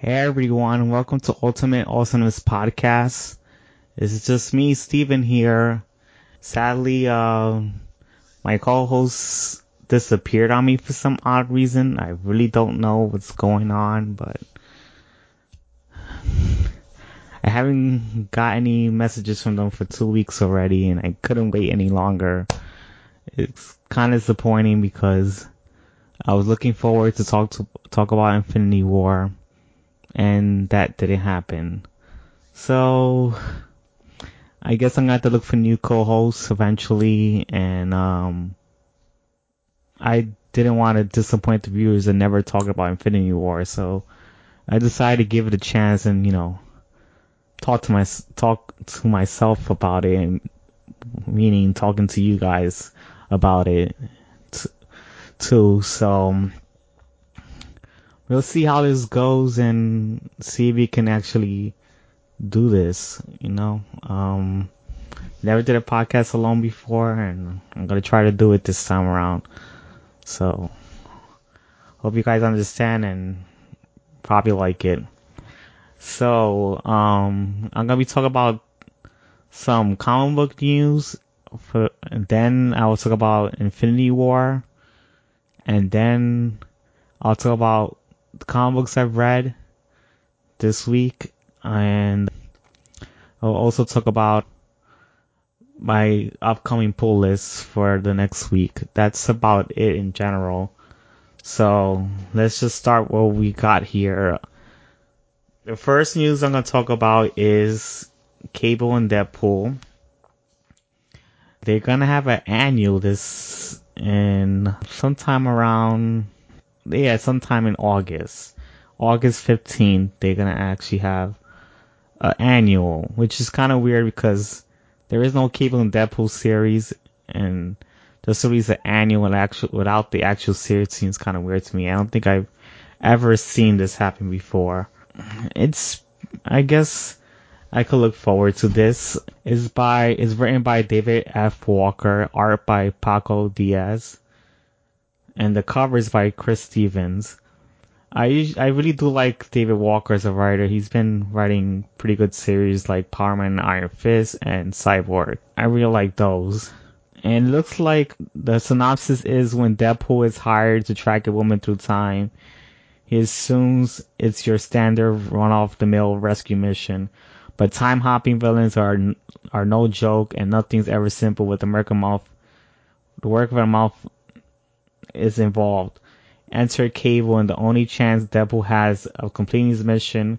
Hey everyone, welcome to Ultimate Awesomeness Podcast. It's just me, Steven here. Sadly, uh, my co-host disappeared on me for some odd reason. I really don't know what's going on, but I haven't got any messages from them for two weeks already and I couldn't wait any longer. It's kind of disappointing because I was looking forward to talk to talk about Infinity War and that didn't happen. So I guess I'm gonna have to look for new co-hosts eventually, and um, I didn't want to disappoint the viewers and never talk about Infinity War, so I decided to give it a chance and you know talk to my talk to myself about it, and, meaning talking to you guys about it t- too. So we'll see how this goes and see if we can actually do this, you know. Um, never did a podcast alone before and I'm gonna try to do it this time around. So, hope you guys understand and probably like it. So, um, I'm gonna be talking about some comic book news for, and then I will talk about Infinity War, and then I'll talk about the comic books I've read this week, and I'll also talk about my upcoming pull list for the next week. That's about it in general. So let's just start what we got here. The first news I'm going to talk about is Cable and Deadpool. They're going to have an annual this in sometime around yeah, sometime in August. August 15th, they're gonna actually have an annual, which is kind of weird because there is no Cable and Deadpool series, and to release an annual actual, without the actual series seems kind of weird to me. I don't think I've ever seen this happen before. It's, I guess, I could look forward to this. It's by, it's written by David F. Walker, art by Paco Diaz and the cover is by Chris Stevens. I I really do like David Walker as a writer. He's been writing pretty good series like Power Man Iron Fist and Cyborg. I really like those. And it looks like the synopsis is when Deadpool is hired to track a woman through time, he assumes it's your standard run off the mill rescue mission. But time hopping villains are are no joke and nothing's ever simple with American Mouth. The Merc with a Mouth is involved. Enter Cable and the only chance Deadpool has of completing his mission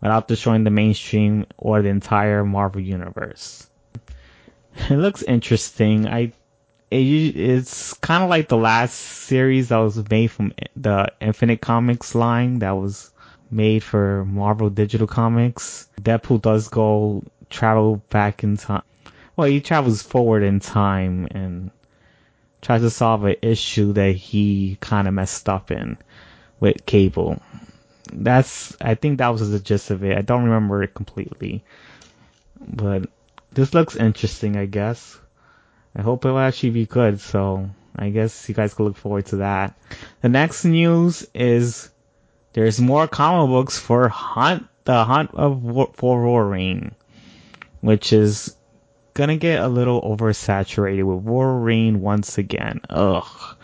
without destroying the mainstream or the entire Marvel universe. It looks interesting. I it, it's kind of like the last series that was made from the Infinite Comics line that was made for Marvel Digital Comics. Deadpool does go travel back in time. Well, he travels forward in time and tries to solve an issue that he kind of messed up in with Cable. That's, I think that was the gist of it. I don't remember it completely. But this looks interesting, I guess. I hope it will actually be good, so I guess you guys can look forward to that. The next news is there's more comic books for Hunt, the Hunt of for Wolverine, which is gonna get a little oversaturated with Wolverine once again. Ugh.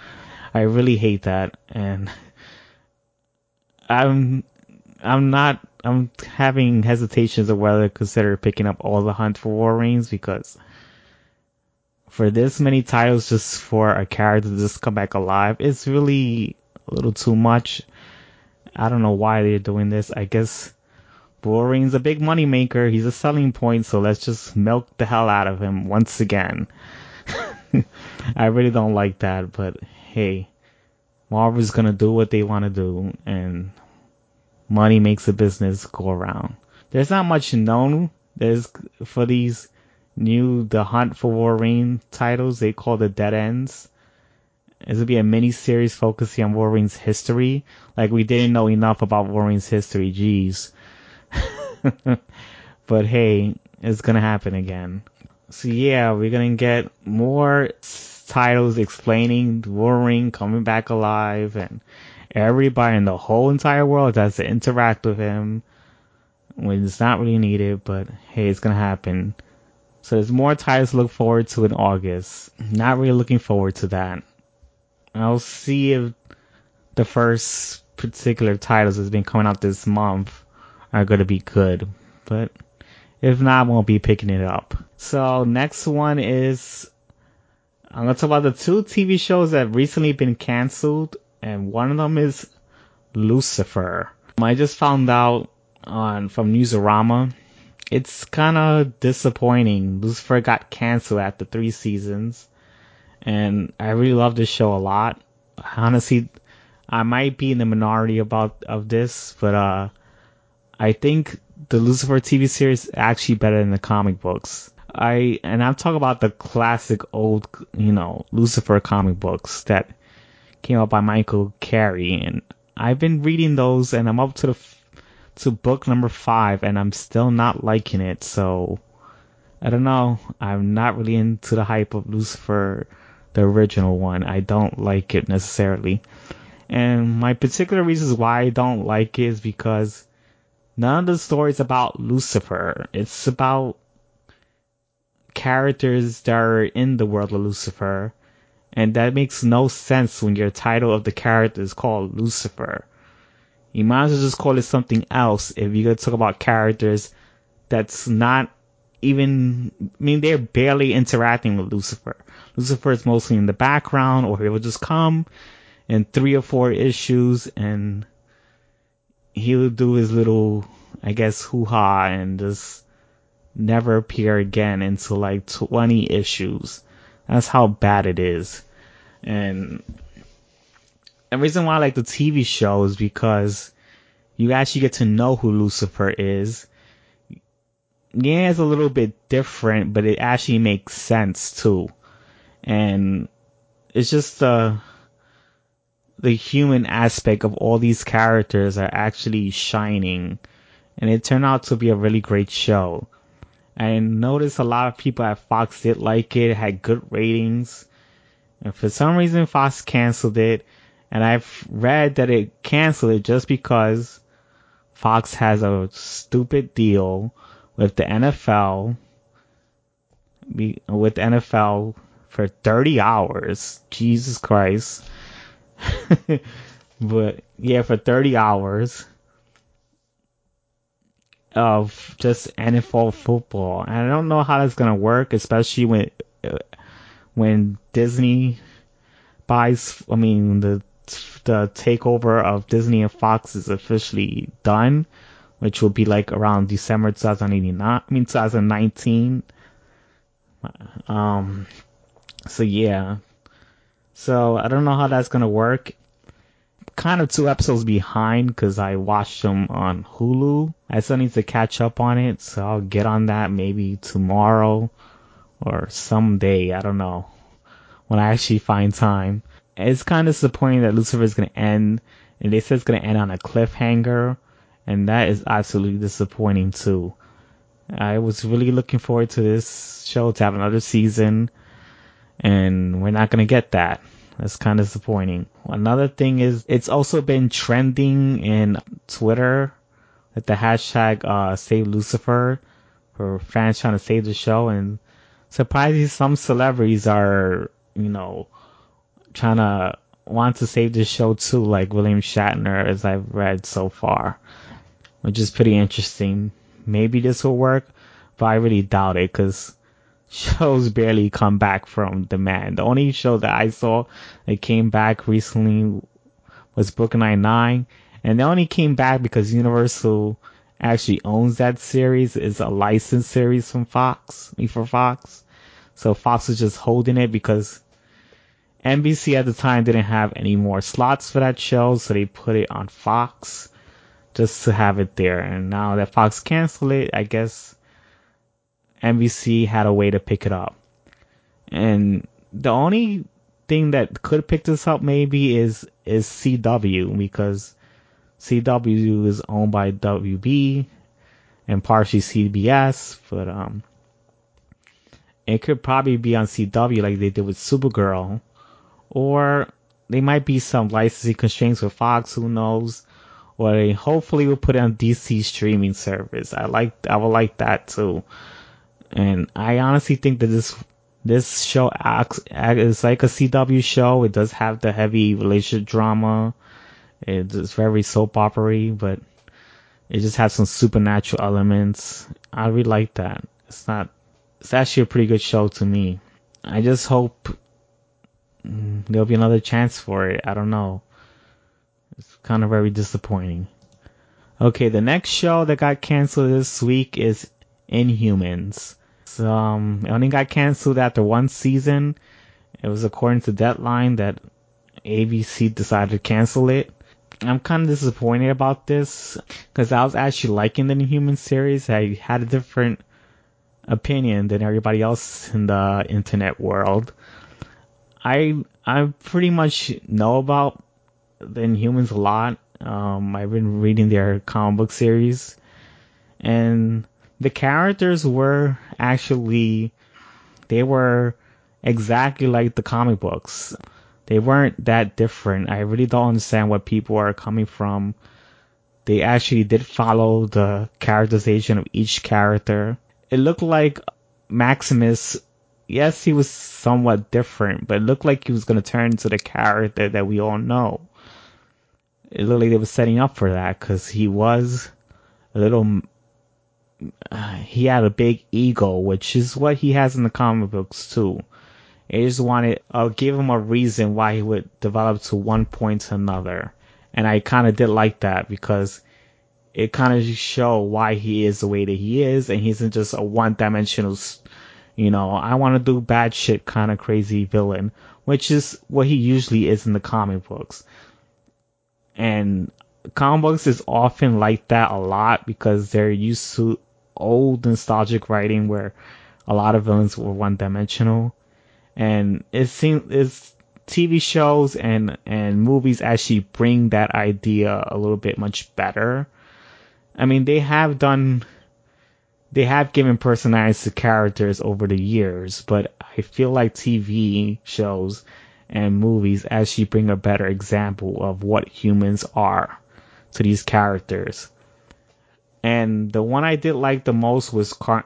I really hate that and I'm I'm not I'm having hesitations of whether to consider picking up all the Hunt for war Wolverines because for this many titles just for a character to just come back alive, it's really a little too much. I don't know why they're doing this. I guess Wolverine's a big money maker. He's a selling point, so let's just milk the hell out of him once again. I really don't like that, but hey, Marvel's gonna do what they want to do, and money makes the business go around. There's not much known. There's for these new The Hunt for Wolverine titles. They call the Dead Ends. This would be a mini series focusing on Wolverine's history. Like we didn't know enough about Wolverine's history. Jeez. but hey, it's gonna happen again. So yeah, we're gonna get more titles explaining Wolverine coming back alive and everybody in the whole entire world has to interact with him when it's not really needed, but hey, it's gonna happen. So there's more titles to look forward to in August. Not really looking forward to that. I'll see if the first particular titles that's been coming out this month are gonna be good. But if not, I won't be picking it up. So next one is I'm gonna talk about the two TV shows that have recently been canceled, and one of them is Lucifer. I just found out on from Newsarama. It's kind of disappointing. Lucifer got canceled after three seasons, and I really love this show a lot. Honestly, I might be in the minority about of this, but uh, I think the Lucifer TV series is actually better than the comic books. I and I'm talking about the classic old, you know, Lucifer comic books that came out by Michael Carey, and I've been reading those, and I'm up to the to book number five, and I'm still not liking it. So I don't know. I'm not really into the hype of Lucifer, the original one. I don't like it necessarily, and my particular reasons why I don't like it is because none of the stories about Lucifer. It's about characters that are in the world of Lucifer. And that makes no sense when your title of the character is called Lucifer. You might as well just call it something else if you're gonna talk about characters that's not even, I mean, they're barely interacting with Lucifer. Lucifer is mostly in the background or he will just come in three or four issues and he'll do his little, I guess, hoo ha and just never appear again until like 20 issues. That's how bad it is. And the reason why I like the TV show is because you actually get to know who Lucifer is. Yeah, it's a little bit different, but it actually makes sense too. And it's just the the human aspect of all these characters are actually shining, and it turned out to be a really great show. I noticed a lot of people at Fox did like it, had good ratings. And for some reason, Fox canceled it. And I've read that it canceled it just because Fox has a stupid deal with the NFL, with NFL for 30 hours. Jesus Christ. but yeah, for 30 hours of just NFL football. And I don't know how that's gonna work, especially when uh, when Disney buys. I mean, the the takeover of Disney and Fox is officially done, which will be like around December 2089. I mean 2019. Um. So yeah. So I don't know how that's gonna work kind of two episodes behind because I watched them on Hulu. I still need to catch up on it, so I'll get on that maybe tomorrow or someday. I don't know when I actually find time. It's kind of disappointing that Lucifer is to end, and they said it's to end on a cliffhanger, and that is absolutely disappointing too. I was really looking forward to this show to have another season, and we're not going to get that. That's kind of disappointing. Another thing is it's also been trending in Twitter with the hashtag uh, Save Lucifer for fans trying to save the show, and surprisingly, some celebrities are you know trying to want to save the show too, like William Shatner, as I've read so far, which is pretty interesting. Maybe this will work, but I really doubt it because shows barely come back from demand. The only show that I saw that came back recently was Brooklyn Nine-Nine, and they only came back because Universal actually owns that series. It's a licensed series from Fox, Me for Fox. So Fox was just holding it because NBC at the time didn't have any more slots for that show, so they put it on Fox just to have it there. And now that Fox canceled it, I guess NBC had a way to pick it up. And the only thing that could pick this up maybe is is CW because CW is owned by WB and partially CBS, but um, it could probably be on CW like they did with Supergirl, or there might be some licensing constraints with Fox, who knows? Or they hopefully will put it on DC streaming service. I like, I would like that too. And I honestly think that this, this show acts, is like a CW show. It does have the heavy relationship drama. It's very soap opery, but it just has some supernatural elements. I really like that. It's not, it's actually a pretty good show to me. I just hope there'll be another chance for it. I don't know. It's kind of very disappointing. Okay, the next show that got canceled this week is Inhumans. So, um, it only got canceled after one season. It was according to Deadline that ABC decided to cancel it. I'm kind of disappointed about this because I was actually liking the Inhuman series. I had a different opinion than everybody else in the internet world. I I pretty much know about the Inhumans a lot. Um, I've been reading their comic book series, and the characters were actually they were exactly like the comic books. They weren't that different. I really don't understand what people are coming from. They actually did follow the characterization of each character it looked like Maximus. Yes, he was somewhat different, but it looked like he was going to turn into the character that we all know. It looked like they were setting up for that because he was a little. Uh, he had a big ego, which is what he has in the comic books too. They just wanted, uh, give him a reason why he would develop to one point to another. And I kind of did like that because it kind of show why he is the way that he is, and he isn't just a one-dimensional, you know, I want to do bad shit kind of crazy villain, which is what he usually is in the comic books. And comic books is often like that a lot because they're used to old nostalgic writing where a lot of villains were one-dimensional, and it seems it's TV shows and and movies actually bring that idea a little bit much better. I mean, they have done, they have given personalities to characters over the years, but I feel like TV shows and movies actually bring a better example of what humans are to these characters. And the one I did like the most was Car-.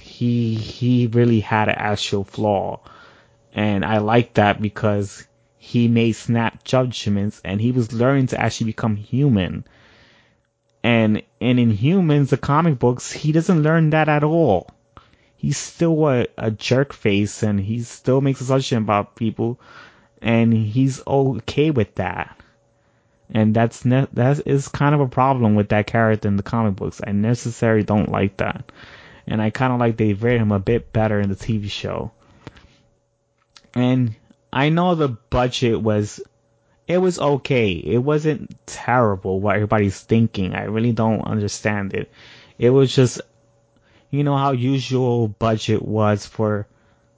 He he really had an actual flaw, and I liked that because he made snap judgments and he was learning to actually become human and, and in Humans, the comic books, he doesn't learn that at all. He's still a, a jerk face and he still makes assumptions about people and he's okay with that. And that's ne- that is kind of a problem with that character in the comic books. I necessarily don't like that. And I kind of like they've rated him a bit better in the TV show. And I know the budget was it was okay. It wasn't terrible what everybody's thinking. I really don't understand it. It was just, you know how usual budget was for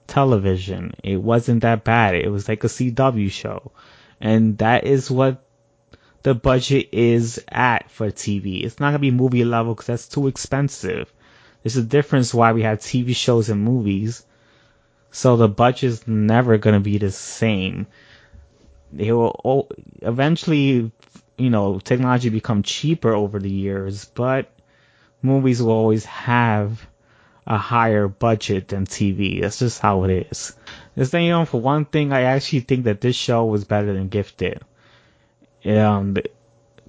television. It wasn't that bad. It was like a CW show. And that is what the budget is at for TV. It's not gonna be movie level because that's too expensive. There's a difference why we have TV shows and movies. So the budget's never gonna be the same they will eventually, you know, technology become cheaper over the years, but movies will always have a higher budget than TV. That's just how it is. This thing, you know, for one thing, I actually think that this show was better than Gifted. Um,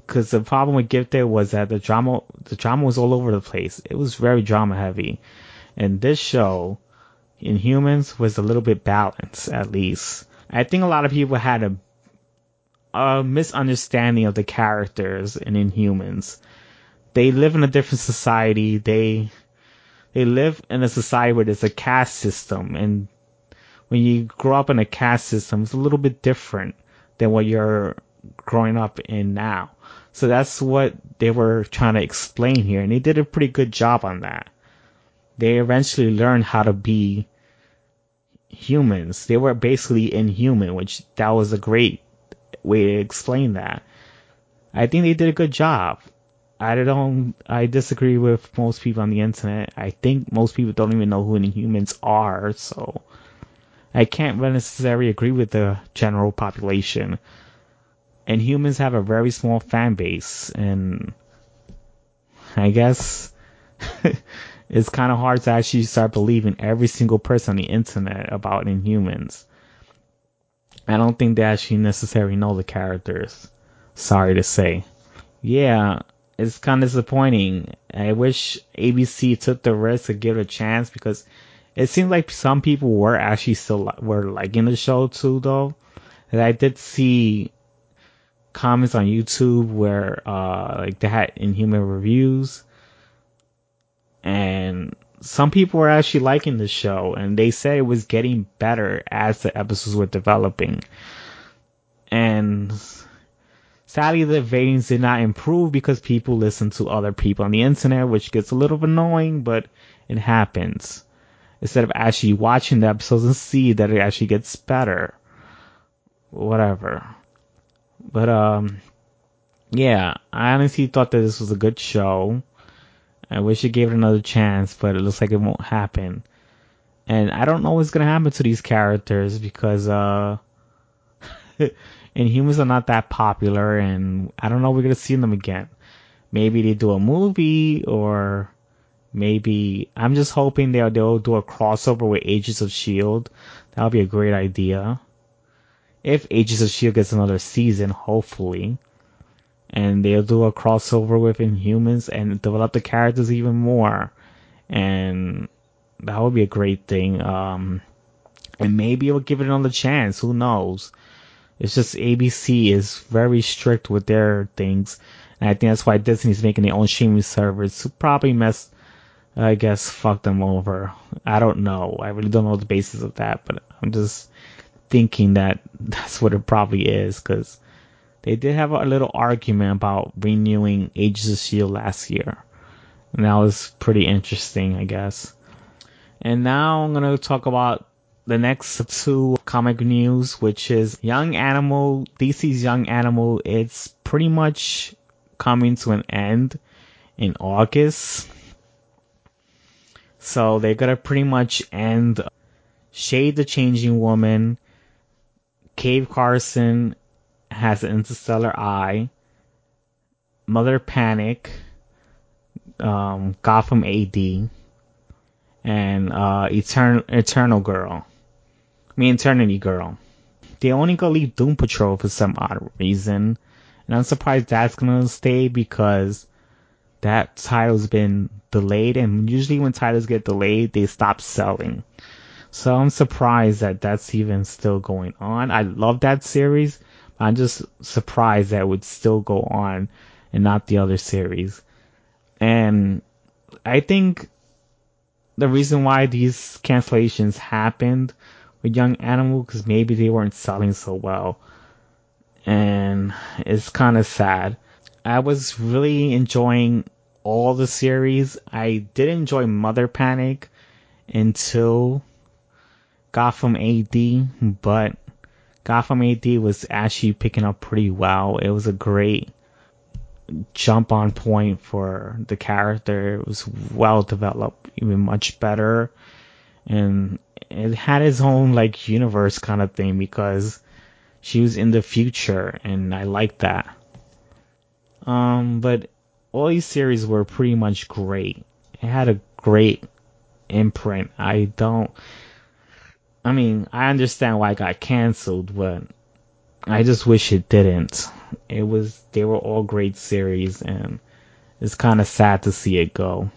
because the problem with Gifted was that the drama, the drama was all over the place. It was very drama heavy, and this show, Inhumans, was a little bit balanced at least. I think a lot of people had a a misunderstanding of the characters in Inhumans. They live in a different society. They they live in a society where there's a caste system, and when you grow up in a caste system, it's a little bit different than what you're growing up in now. So that's what they were trying to explain here, and they did a pretty good job on that. They eventually learned how to be humans. They were basically inhuman, which that was a great way to explain that. I think they did a good job. I don't. I disagree with most people on the internet. I think most people don't even know who Inhumans are. So I can't necessarily agree with the general population. Inhumans have a very small fan base, and I guess it's kind of hard to actually start believing every single person on the internet about Inhumans. I don't think they actually necessarily know the characters. Sorry to say. Yeah, it's kind of disappointing. I wish ABC took the risk to give it a chance because it seems like some people were actually still were liking the show too, though. And I did see comments on YouTube where uh like they had inhuman reviews and some people were actually liking the show and they said it was getting better as the episodes were developing. And sadly the ratings did not improve because people listen to other people on the internet, which gets a little annoying, but it happens. Instead of actually watching the episodes and see that it actually gets better. Whatever. But um yeah, I honestly thought that this was a good show. I wish it gave it another chance, but it looks like it won't happen. And I don't know what's gonna happen to these characters because uh Inhumans are not that popular and I don't know if we're gonna see them again. Maybe they do a movie or maybe I'm just hoping they'll they'll do a crossover with Agents of Shield. That would be a great idea. If Agents of Shield gets another season, hopefully and they'll do a crossover with Inhumans and develop the characters even more. And that would be a great thing. Um, and maybe it'll give it another chance. Who knows? It's just ABC is very strict with their things. And I think that's why Disney's making their own streaming service probably mess, I guess, fuck them over. I don't know. I really don't know the basis of that, but I'm just thinking that that's what it probably is because they did have a little argument about renewing Agents of S.H.I.E.L.D. last year. And that was pretty interesting, I guess. And now I'm going to talk about the next two comic news, which is Young Animal, DC's Young Animal. It's pretty much coming to an end in August. So they're to pretty much end Shade the Changing Woman, Cave Carson, has an interstellar eye, Mother Panic, um, Gotham AD, and uh, Eternal Eternal Girl. I mean Eternity Girl. They only gonna leave Doom Patrol for some odd reason, and I'm surprised that's gonna stay because that title's been delayed, and usually when titles get delayed, they stop selling. So I'm surprised that that's even still going on. I love that series, I'm just surprised that would still go on and not the other series. And I think the reason why these cancellations happened with Young Animal because maybe they weren't selling so well. And it's kind of sad. I was really enjoying all the series. I did enjoy Mother Panic until Gotham AD, but Gotham AD was actually picking up pretty well. It was a great jump on point for the character. It was well developed, even much better. And it had its own like universe kind of thing because she was in the future and I liked that. Um, but all these series were pretty much great. It had a great imprint. I don't, I mean, I understand why it got canceled, but I just wish it didn't. It was, they were all great series and it's kind of sad to see it go.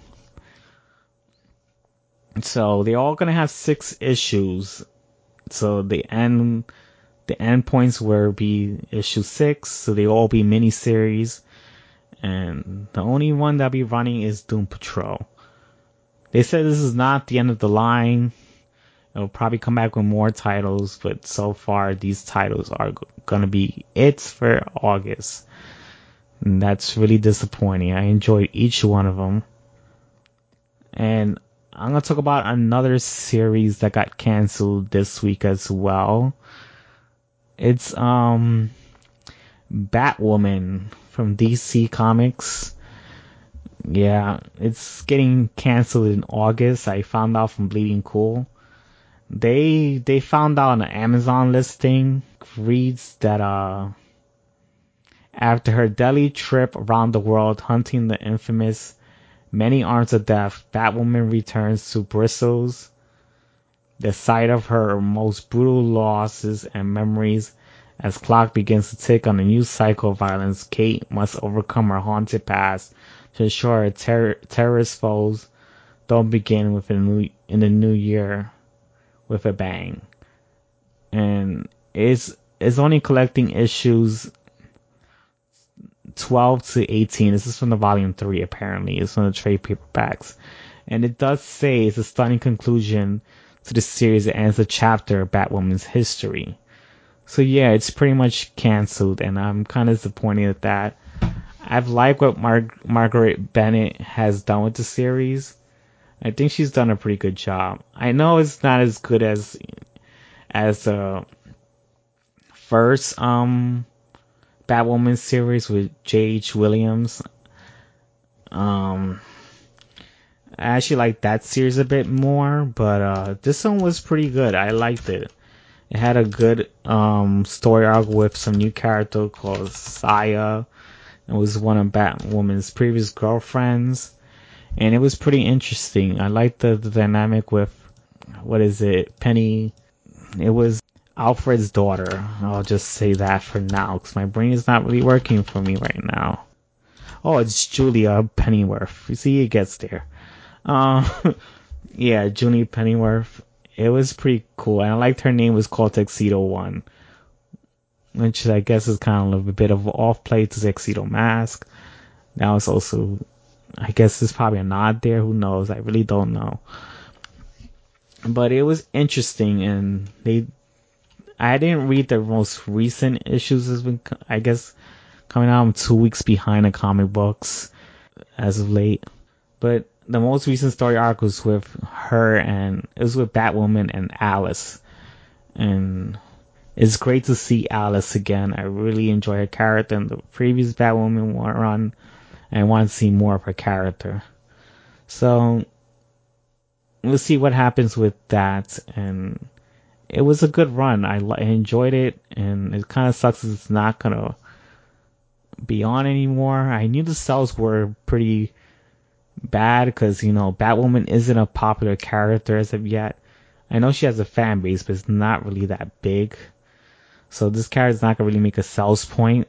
So they're all gonna have six issues. So the end, the end points will be issue six. So they all be miniseries. And the only one that'll be running is Doom Patrol. They said this is not the end of the line. It'll probably come back with more titles, but so far these titles are gonna be it for August. And that's really disappointing. I enjoyed each one of them. And I'm gonna talk about another series that got canceled this week as well. It's um Batwoman from DC Comics. Yeah, it's getting canceled in August. I found out from Bleeding Cool. They they found out an Amazon listing reads that uh after her deadly trip around the world hunting the infamous Many Arms of Death, Batwoman returns to Bristles, the site of her most brutal losses and memories. As clock begins to tick on a new cycle of violence, Kate must overcome her haunted past to ensure her ter- terrorist foes don't begin with a new, in the new year with a bang. And it's it's only collecting issues 12 to 18. This is from the volume 3 apparently. It's from the trade paperbacks. And it does say it's a stunning conclusion to the series that ends a chapter of Batwoman's history. So yeah, it's pretty much canceled and I'm kind of disappointed at that. I've liked what Mar- Marguerite Bennett has done with the series. I think she's done a pretty good job. I know it's not as good as as the first um Batwoman series with J.H. Williams. Um, I actually like that series a bit more, but uh, this one was pretty good. I liked it. It had a good um, story arc with some new character called Saya. It was one of Batwoman's previous girlfriends, and it was pretty interesting. I liked the, the dynamic with what is it, Penny. It was Alfred's daughter. I'll just say that for now, because my brain is not really working for me right now. Oh, it's Julia Pennyworth. You see, it gets there. Uh, yeah, Julie Pennyworth. It was pretty cool. And I liked her name was called Tuxedo One, which I guess is kind of a bit of off play to Tuxedo Mask. That was also, I guess, there's probably a nod there. Who knows? I really don't know. But it was interesting, and they I didn't read the most recent issues. Has been, I guess, coming out. I'm two weeks behind the comic books as of late. But the most recent story arc was with her and it was with Batwoman and Alice. And it's great to see Alice again. I really enjoy her character in the previous Batwoman run. I want to see more of her character. So we'll see what happens with that and it was a good run. I, I enjoyed it, and it kind of sucks it's not gonna be on anymore. I knew the sales were pretty bad because you know Batwoman isn't a popular character as of yet. I know she has a fan base, but it's not really that big. So this character's not gonna really make a sales point.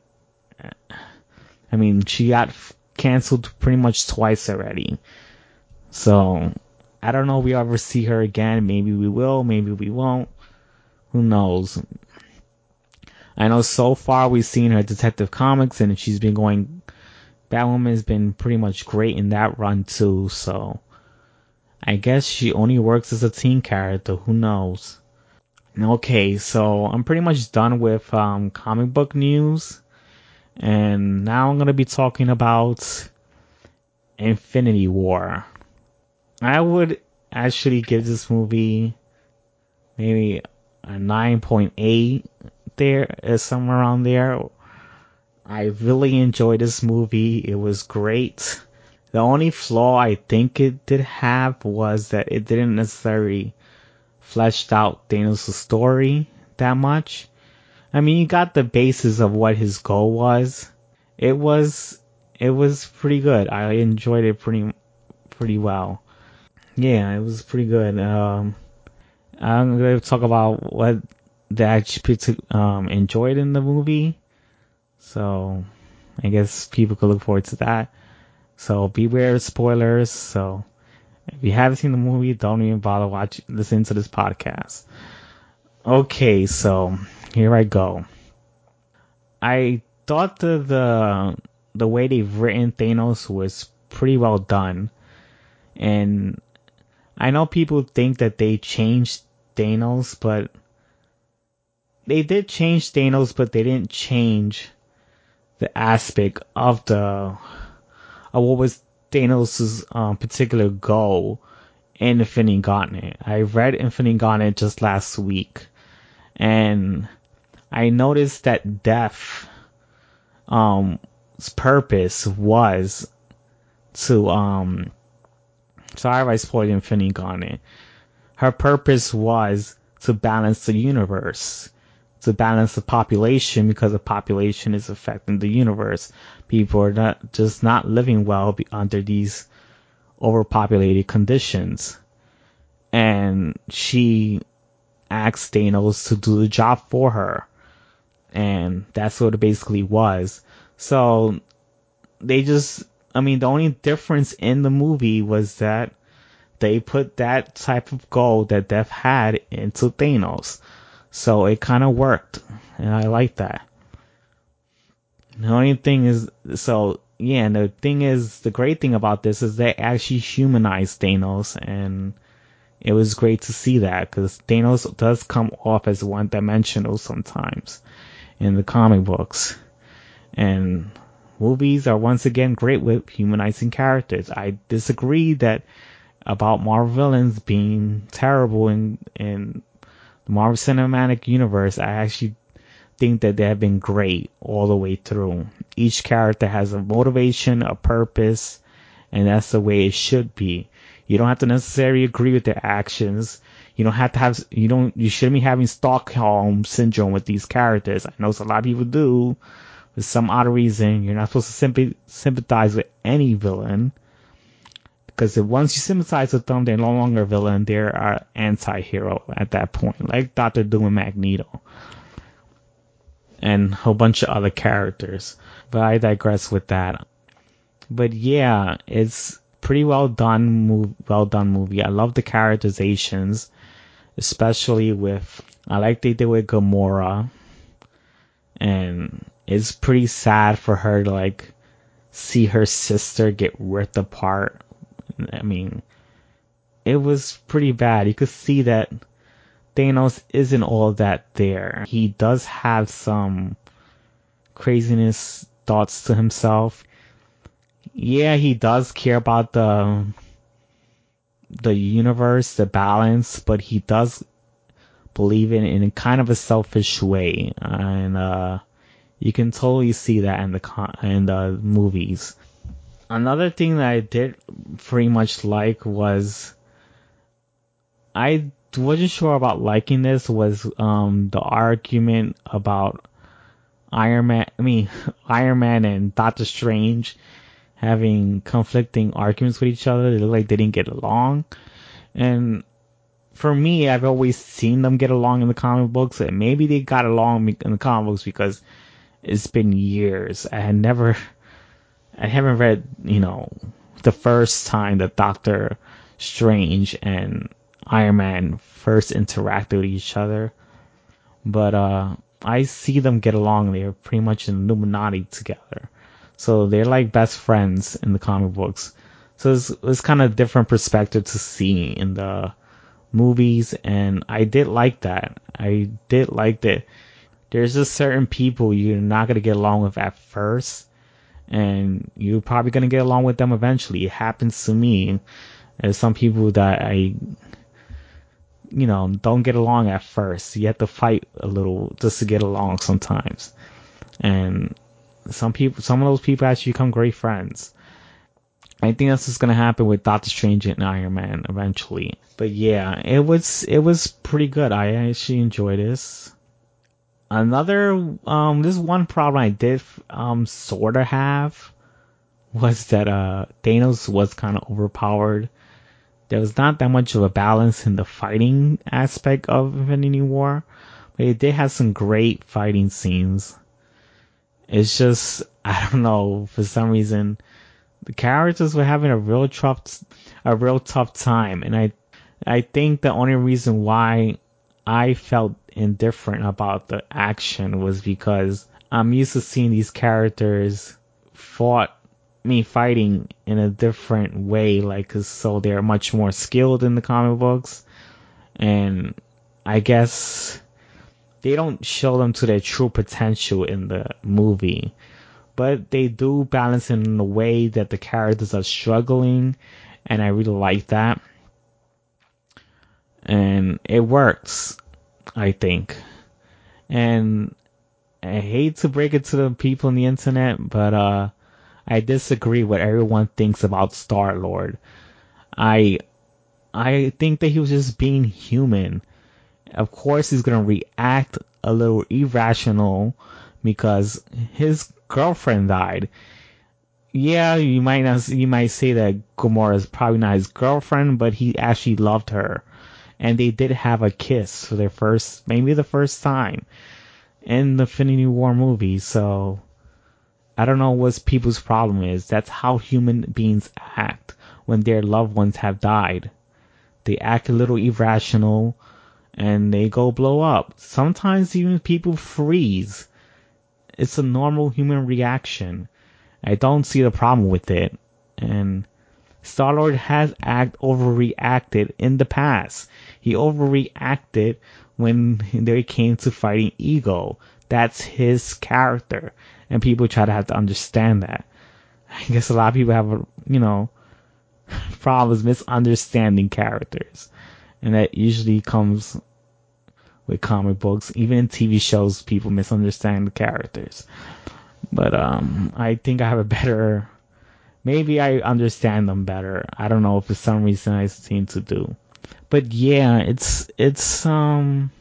I mean, she got canceled pretty much twice already. So I don't know if we ever see her again. Maybe we will, maybe we won't. Who knows? I know so far we've seen her Detective Comics and she's been going. Batwoman has been pretty much great in that run too, so I guess she only works as a teen character. Who knows? Okay, so I'm pretty much done with um, comic book news, and now I'm gonna be talking about Infinity War. I would actually give this movie maybe a 9.8 there is somewhere around there. I really enjoyed this movie. It was great. The only flaw I think it did have was that it didn't necessarily fleshed out Thanos' story that much. I mean, you got the basis of what his goal was. It was, it was pretty good. I enjoyed it pretty, pretty well. Yeah, it was pretty good. Um, I'm going to talk about what they actually um, enjoyed in the movie. So I guess people could look forward to that. So beware of spoilers. So if you haven't seen the movie, don't even bother watching, listening to this podcast. Okay, so here I go. I thought the the, the way they've written Thanos was pretty well done, and I know people think that they changed Thanos, but they did change Thanos, but they didn't change the aspect of the of what was Thanos' um, particular goal in Infinity Gauntlet. I read Infinity Gauntlet just last week, and I noticed that Death, um, purpose was to um. Sorry I spoiled Infinity Gauntlet her purpose was to balance the universe, to balance the population because the population is affecting the universe. People are not just not living well under these overpopulated conditions. And she asked Thanos to do the job for her. And that's what it basically was. So they just, I mean, the only difference in the movie was that they put that type of goal that Death had into Thanos. So it kind of worked. And I like that. The only thing is, so yeah, and the thing is, the great thing about this is they actually humanized Thanos, and it was great to see that because Thanos does come off as one dimensional sometimes in the comic books. And movies are once again great with humanizing characters. I disagree that about Marvel villains being terrible in in the Marvel Cinematic Universe. I actually think that they have been great all the way through. Each character has a motivation, a purpose, and that's the way it should be. You don't have to necessarily agree with their actions. You don't have to have, you don't, you shouldn't be having Stockholm syndrome with these characters. I know a lot of people do. For some odd reason, you're not supposed to sympathize with any villain. Because once you sympathize with them, they're no longer a villain. They're an anti-hero at that point. Like Doctor Doom and Magneto. And a whole bunch of other characters. But I digress with that. But yeah, it's pretty well done, well done movie. I love the characterizations, especially with, I like they did with Gamora. And it's pretty sad for her to like see her sister get ripped apart I mean, it was pretty bad. You could see that Thanos isn't all that there. He does have some craziness thoughts to himself. Yeah, he does care about the the universe, the balance, but he does believe in in kind of a selfish way, and uh, you can totally see that in the con- in the movies. Another thing that I did pretty much like was I wasn't sure about liking this was um the argument about Iron Man I mean Iron Man and Doctor Strange having conflicting arguments with each other. They look like they didn't get along. And for me, I've always seen them get along in the comic books, and maybe they got along in the comic books because it's been years. I had never I haven't read, you know, the first time that Doctor Strange and Iron Man first interacted with each other, but uh, I see them get along. They're pretty much in Illuminati together, so they're like best friends in the comic books. So it's, it's kind of different perspective to see in the movies, and I did like that. I did like that. There's just certain people you're not gonna get along with at first, and you're probably gonna get along with them eventually. It happens to me. There's some people that I, you know, don't get along at first. You have to fight a little just to get along sometimes. And some people, some of those people actually become great friends. I think that's what's gonna happen with Doctor Strange and Iron Man eventually. But yeah, it was it was pretty good. I actually enjoyed this. Another, um, this one problem I did, um, sort of have was that, uh, Thanos was kind of overpowered. There was not that much of a balance in the fighting aspect of Infinity War, but it did have some great fighting scenes. It's just, I don't know, for some reason, the characters were having a real tough, a real tough time, and I, I think the only reason why I felt indifferent about the action was because I'm used to seeing these characters fought me fighting in a different way, like so they're much more skilled in the comic books, and I guess they don't show them to their true potential in the movie, but they do balance it in a way that the characters are struggling, and I really like that and it works, I think. And I hate to break it to the people on the internet, but uh, I disagree with everyone thinks about Star Lord. I I think that he was just being human. Of course, he's gonna react a little irrational because his girlfriend died. Yeah, you might not, you might say that Gamora is probably not his girlfriend, but he actually loved her, and they did have a kiss for their first, maybe the first time in the Infinity War movie. So I don't know what people's problem is. That's how human beings act when their loved ones have died. They act a little irrational and they go blow up. Sometimes even people freeze. It's a normal human reaction. I don't see the problem with it. And Star Lord has act overreacted in the past. He overreacted when they came to fighting Ego. That's his character. And people try to have to understand that. I guess a lot of people have, you know, problems misunderstanding characters. And that usually comes with comic books. Even in TV shows, people misunderstand the characters. But um, I think I have a better. Maybe I understand them better. I don't know if for some reason I seem to do. But yeah, it's it's um.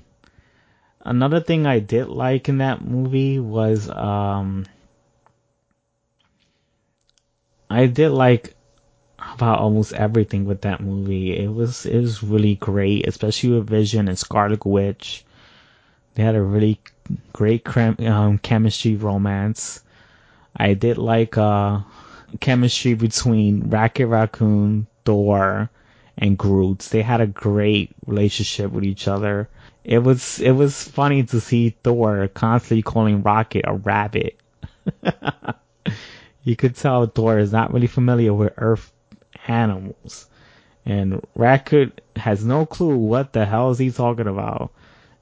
Another thing I did like in that movie was um. I did like about almost everything with that movie. It was it was really great, especially with Vision and Scarlet Witch. They had a really great um, chemistry romance. I did like uh, chemistry between Rocket Raccoon, Thor, and Groot. They had a great relationship with each other. It was it was funny to see Thor constantly calling Rocket a rabbit. you could tell Thor is not really familiar with Earth animals. And Rocket has no clue what the hell is he talking about.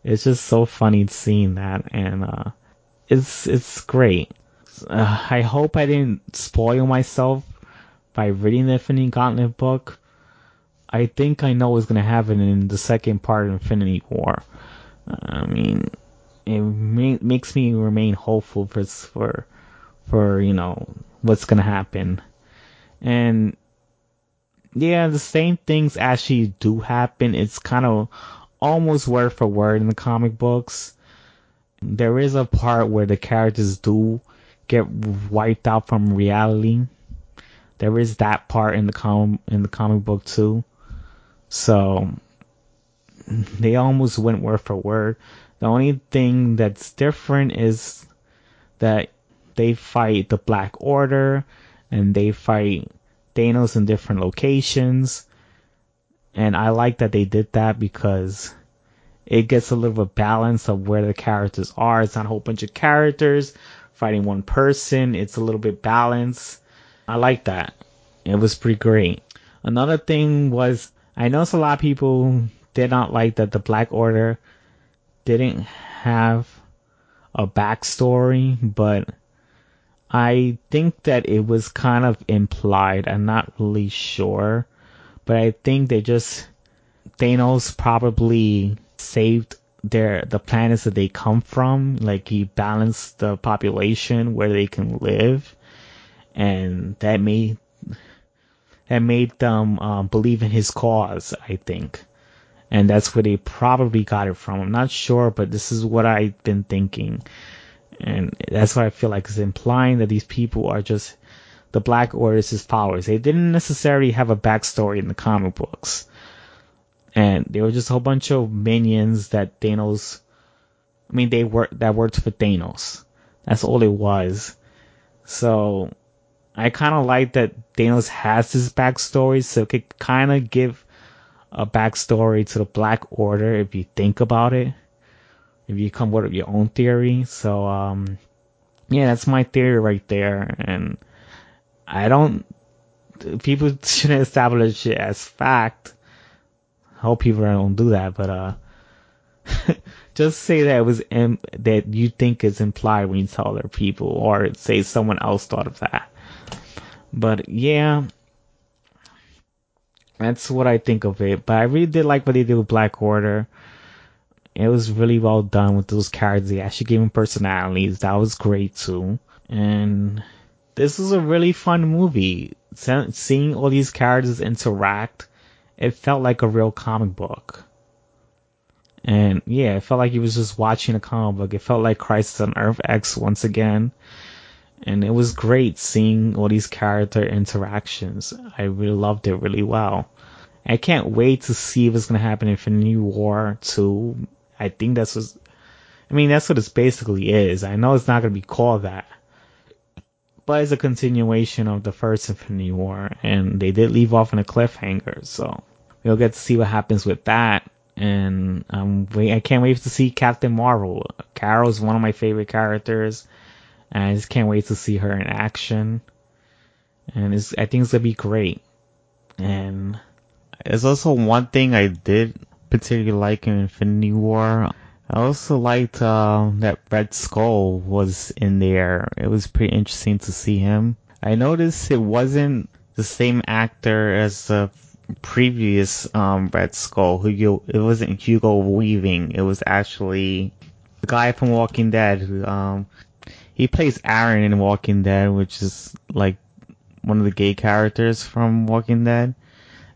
It's just so funny seeing that, and uh, it's it's great. Uh, I hope I didn't spoil myself by reading the Infinity Gauntlet book. I think I know what's gonna happen in the second part of Infinity War. I mean, it ma- makes me remain hopeful for for for you know what's gonna happen, and yeah, the same things actually do happen. It's kind of almost word for word in the comic books. There is a part where the characters do get wiped out from reality. There is that part in the com in the comic book too. So they almost went word for word. The only thing that's different is that they fight the Black Order and they fight Thanos in different locations. And I like that they did that because it gets a little bit balance of where the characters are. It's not a whole bunch of characters fighting one person. It's a little bit balanced. I like that. It was pretty great. Another thing was I noticed a lot of people did not like that the Black Order didn't have a backstory, but I think that it was kind of implied. I'm not really sure, but I think they just Thanos probably saved their the planets that they come from. Like he balanced the population where they can live, and that made that made them um, believe in his cause. I think, and that's where they probably got it from. I'm not sure, but this is what I've been thinking. And that's why I feel like it's implying that these people are just the Black Order's powers. They didn't necessarily have a backstory in the comic books. And they were just a whole bunch of minions that Thanos, I mean, they work, that worked for Thanos. That's all it was. So, I kind of like that Thanos has his backstory, so it could kind of give a backstory to the Black Order if you think about it if you come up with your own theory. So, um, yeah, that's my theory right there. And I don't, people shouldn't establish it as fact. I hope people don't do that, but, uh, just say that it was that you think is implied when you tell other people, or say someone else thought of that. But yeah, that's what I think of it. But I really did like what they did with Black Order. It was really well done with those characters. They actually gave them personalities. That was great too. And this was a really fun movie. Seeing all these characters interact it felt like a real comic book. And yeah, it felt like you was just watching a comic book. It felt like Crisis on Earth X once again. And it was great seeing all these character interactions. I really loved it really well. I can't wait to see what's to happen in Infinity War 2. I think that's what, I mean, that's what it basically is. I know it's not going to be called that. But it's a continuation of the first Infinity War, and they did leave off in a cliffhanger, so we'll get to see what happens with that. And um, I can't wait to see Captain Marvel. Carol's one of my favorite characters, and I just can't wait to see her in action. And I think it's gonna be great. And there's also one thing I did particularly like in Infinity War. I also liked uh, that Red Skull was in there. It was pretty interesting to see him. I noticed it wasn't the same actor as the previous um, Red Skull. Who it wasn't Hugo Weaving. It was actually the guy from Walking Dead. Who, um, he plays Aaron in Walking Dead, which is like one of the gay characters from Walking Dead.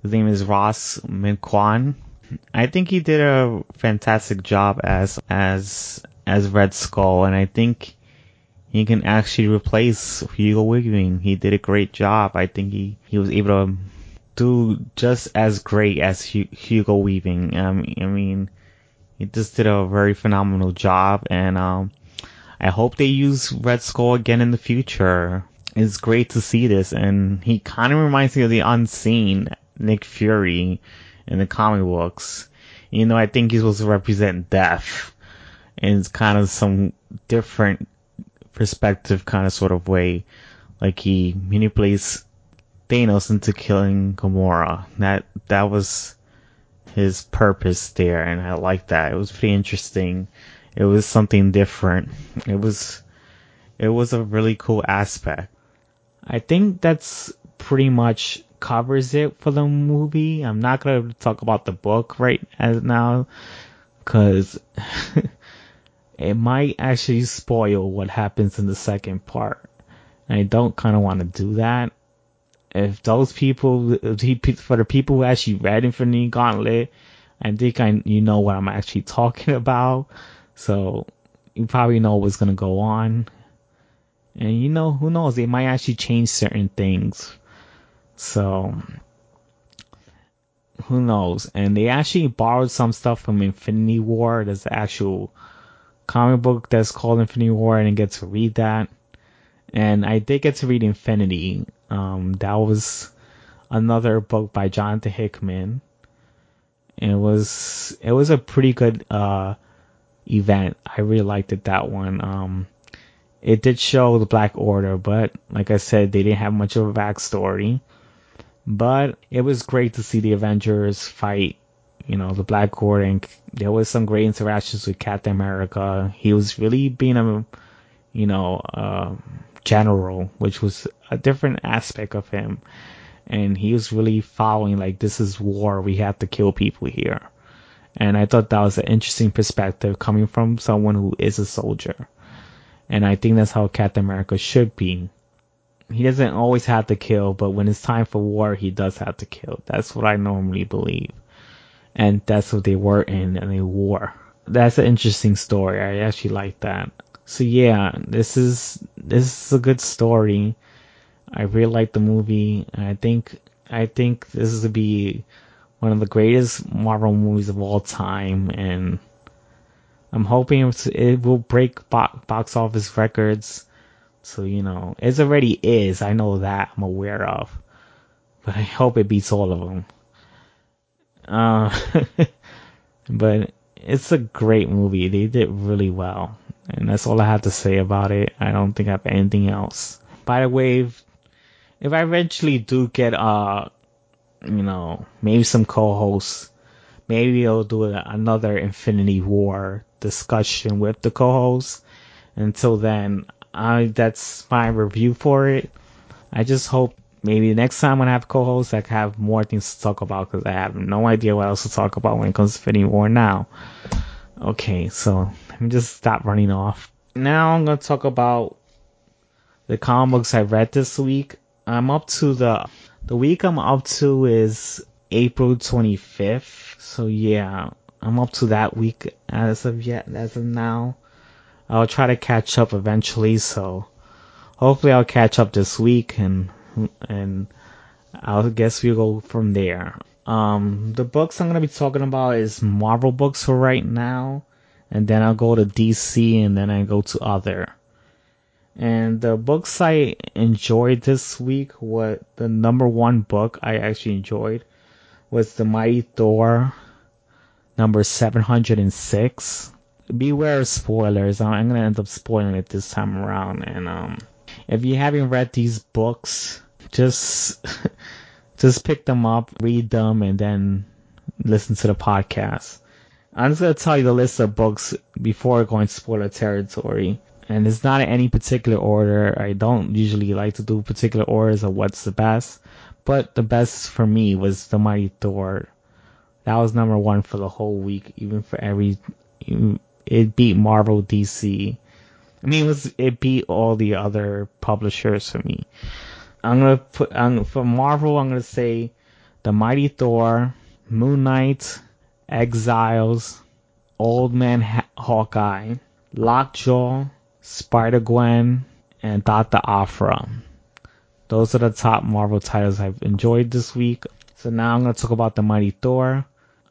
His name is Ross Marquand. I think he did a fantastic job as as as Red Skull, and I think he can actually replace Hugo Weaving. He did a great job. I think he he was able to do just as great as Hugo Weaving. Um, I mean, he just did a very phenomenal job, and um, I hope they use Red Skull again in the future. It's great to see this, and he kind of reminds me of the Unseen Nick Fury in the comic books. You know, I think he's supposed to represent death in kind of some different perspective kind of sort of way. Like he manipulates Thanos into killing Gamora. That that was his purpose there, and I like that. It was pretty interesting. It was something different. It was it was a really cool aspect. I think that's pretty much covers it for the movie. I'm not gonna talk about the book right as now, cause it might actually spoil what happens in the second part. And I don't kind of want to do that. If those people, for the people who actually read Infinity Gauntlet, I think I, you know what I'm actually talking about. So you probably know what's gonna go on. And you know, who knows, they might actually change certain things so who knows? And they actually borrowed some stuff from Infinity War. There's the actual comic book that's called Infinity War, and I get to read that. And I did get to read Infinity. Um, that was another book by Jonathan Hickman. It was it was a pretty good uh, event. I really liked it that one. Um, it did show the Black Order, but like I said, they didn't have much of a backstory. But it was great to see the Avengers fight, you know, the Black and there was some great interactions with Captain America. He was really being a, you know, uh, general, which was a different aspect of him. And he was really following like this is war, we have to kill people here. And I thought that was an interesting perspective coming from someone who is a soldier. And I think that's how Captain America should be he doesn't always have to kill, but when it's time for war, he does have to kill. That's what I normally believe. And that's what they were in, in a war. That's an interesting story. I actually like that. So yeah, this is, this is a good story. I really like the movie. I think, I think this is to be one of the greatest Marvel movies of all time. And I'm hoping it will break box office records so, you know, it already is. I know that. I'm aware of. But I hope it beats all of them. Uh, but it's a great movie. They did really well. And that's all I have to say about it. I don't think I have anything else. By the way, if, if I eventually do get, uh, you know, maybe some co-hosts, maybe I'll do another Infinity War discussion with the co-hosts. Until then, That's my review for it. I just hope maybe next time when I have co-hosts, I can have more things to talk about because I have no idea what else to talk about when it comes to Infinity War now. Okay, so let me just stop running off. Now I'm gonna talk about the comic books I read this week. I'm up to the the week I'm up to is April 25th. So yeah, I'm up to that week as of yet, as of now. I'll try to catch up eventually, so hopefully I'll catch up this week and, and I'll guess we'll go from there. Um, the books I'm gonna be talking about is Marvel books for right now, and then I'll go to DC and then I go to other. And the books I enjoyed this week, what the number one book I actually enjoyed was The Mighty Thor, number 706. Beware of spoilers. I'm gonna end up spoiling it this time around. And um, if you haven't read these books, just just pick them up, read them, and then listen to the podcast. I'm just gonna tell you the list of books before going spoiler territory. And it's not in any particular order. I don't usually like to do particular orders of what's the best. But the best for me was The Mighty Thor. That was number one for the whole week, even for every, it beat Marvel DC. I mean, it was, it beat all the other publishers for me. I'm gonna put, for Marvel, I'm gonna say The Mighty Thor, Moon Knight, Exiles, Old Man ha- Hawkeye, Lockjaw, Spider Gwen, and Dr. Aphra. Those are the top Marvel titles I've enjoyed this week. So now I'm gonna talk about the Mighty Thor.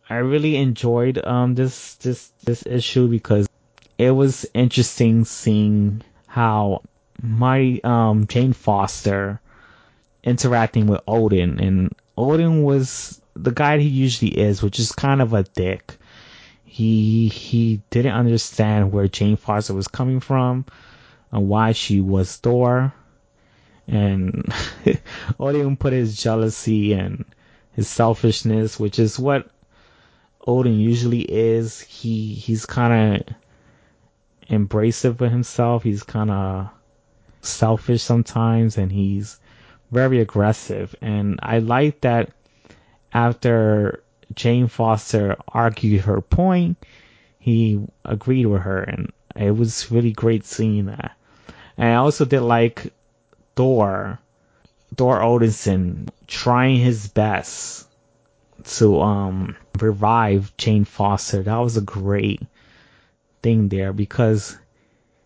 I really enjoyed um this this this issue because it was interesting seeing how my um Jane Foster interacting with Odin and Odin was the guy he usually is, which is kind of a dick he he didn't understand where Jane Foster was coming from and why she was Thor. And Odin put his jealousy and his selfishness, which is what Odin usually is. He he's kind of embracive with himself. He's kind of selfish sometimes, and he's very aggressive. And I like that after Jane Foster argued her point, he agreed with her, and it was really great seeing that. And I also did like Thor, Thor Odinson trying his best to um revive Jane Foster. That was a great thing there because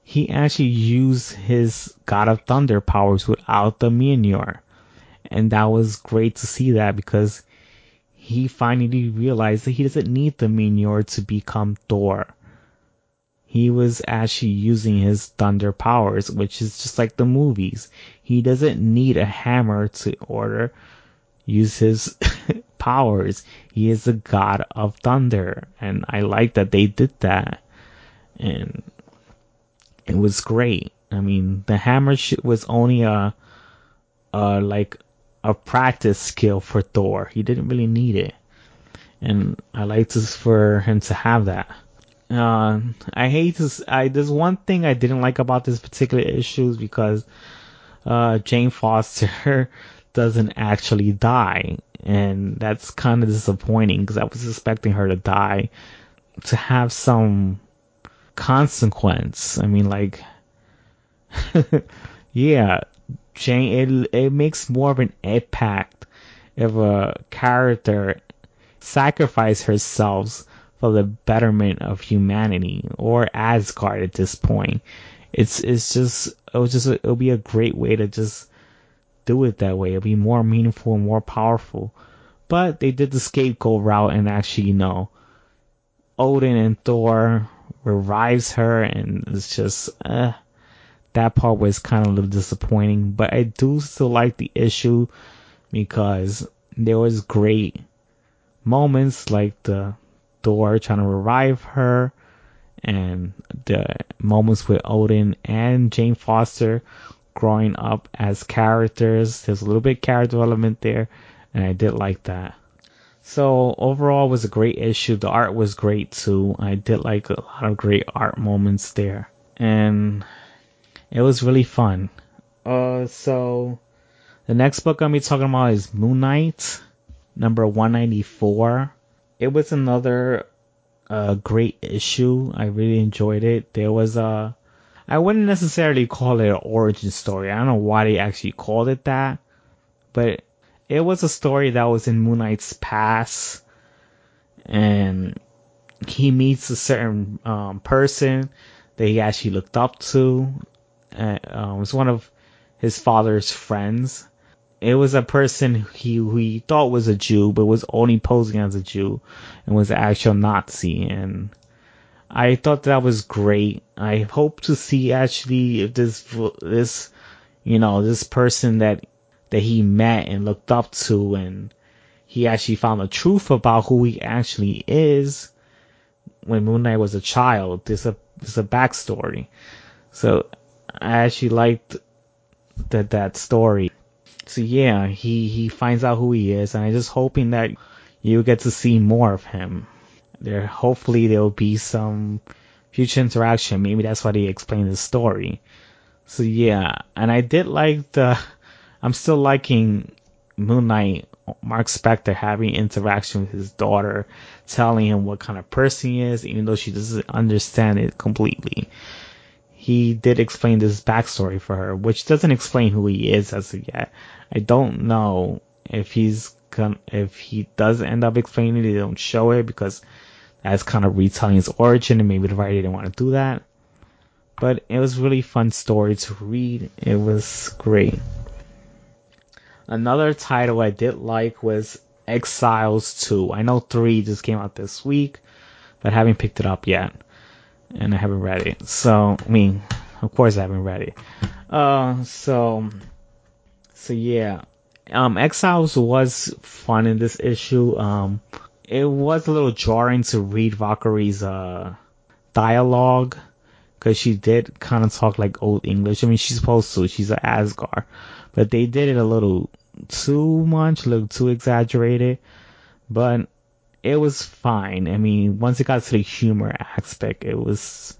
he actually used his God of Thunder powers without the Mjolnir. And that was great to see that because he finally realized that he doesn't need the Mjolnir to become Thor. He was actually using his thunder powers, which is just like the movies. He doesn't need a hammer to order use his powers. He is a god of thunder, and I like that they did that. And it was great. I mean, the hammer was only a, a like a practice skill for Thor. He didn't really need it. And I like to, for him to have that. Uh, I hate this. I, there's one thing I didn't like about this particular issue is because, uh, Jane Foster doesn't actually die. And that's kind of disappointing because I was expecting her to die to have some consequence. I mean, like, yeah, Jane, it, it makes more of an impact if a character sacrifice herself for the betterment of humanity or Asgard at this point. It's it's just it was just it'll be a great way to just do it that way. It'll be more meaningful and more powerful. But they did the scapegoat route and actually, you know, Odin and Thor revives her and it's just uh that part was kind of a little disappointing, but I do still like the issue because there was great moments like the Thor trying to revive her and the moments with Odin and Jane Foster growing up as characters. There's a little bit character development there, and I did like that. So overall, was a great issue. The art was great too. I did like a lot of great art moments there, and it was really fun. Uh, so the next book I'm be talking about is Moon Knight, number 194. It was another uh, great issue. I really enjoyed it. There was a, I wouldn't necessarily call it an origin story. I don't know why they actually called it that, but it was a story that was in Moon Knight's past, and he meets a certain um, person that he actually looked up to. Uh, it was one of his father's friends. It was a person he who he thought was a Jew, but was only posing as a Jew, and was an actual Nazi. And I thought that was great. I hope to see actually if this this you know this person that that he met and looked up to, and he actually found the truth about who he actually is when Moon Knight was a child. There's a there's a backstory. So I actually liked that that story. So yeah, he he finds out who he is, and I'm just hoping that you get to see more of him. There, hopefully, there will be some future interaction. Maybe that's why they explain the story. So yeah, and I did like the. I'm still liking Moon Knight, Mark Spector having interaction with his daughter, telling him what kind of person he is, even though she doesn't understand it completely he did explain this backstory for her, which doesn't explain who he is as of yet. I don't know if he's gonna, if he does end up explaining it, they don't show it because that's kind of retelling his origin and maybe the writer didn't want to do that. But it was really fun story to read. It was great. Another title I did like was Exiles 2. I know 3 just came out this week, but I haven't picked it up yet and I haven't read it. So, I mean, of course I haven't read it. Uh, so, so yeah. Um, Exiles was fun in this issue. Um, it was a little jarring to read Valkyrie's, uh, dialogue. Cause she did kind of talk like old English. I mean, she's supposed to. She's an Asgard. But they did it a little too much, a little too exaggerated. But it was fine. I mean, once it got to the humor aspect, it was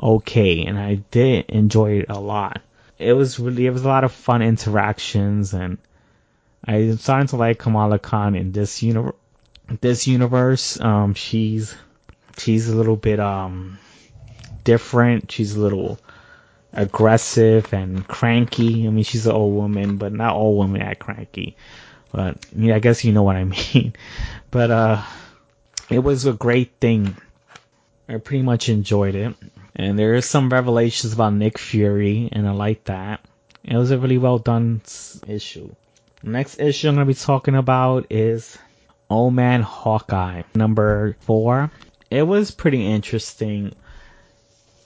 okay, and I did enjoy it a lot. It was really, it was a lot of fun interactions, and I'm starting to like Kamala Khan in this universe. This universe, um, she's she's a little bit um different. She's a little aggressive and cranky. I mean, she's an old woman, but not all women act cranky. But yeah, I guess you know what I mean. But uh, it was a great thing. I pretty much enjoyed it. And there is some revelations about Nick Fury, and I like that. It was a really well done issue. Next issue I'm to be talking about is Old Man Hawkeye, number four. It was pretty interesting.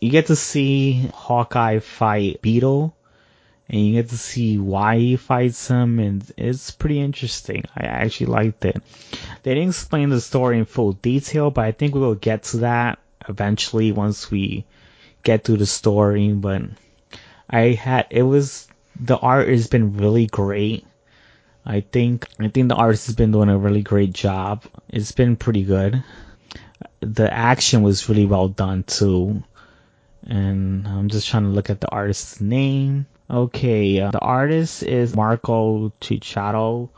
You get to see Hawkeye fight Beetle, and you get to see why he fights him, and it's pretty interesting. I actually liked it. They didn't explain the story in full detail, but I think we will get to that eventually once we get to the story. But I had it was the art has been really great. I think I think the artist has been doing a really great job. It's been pretty good. The action was really well done too. And I'm just trying to look at the artist's name. Okay, uh, the artist is Marco Checchetto.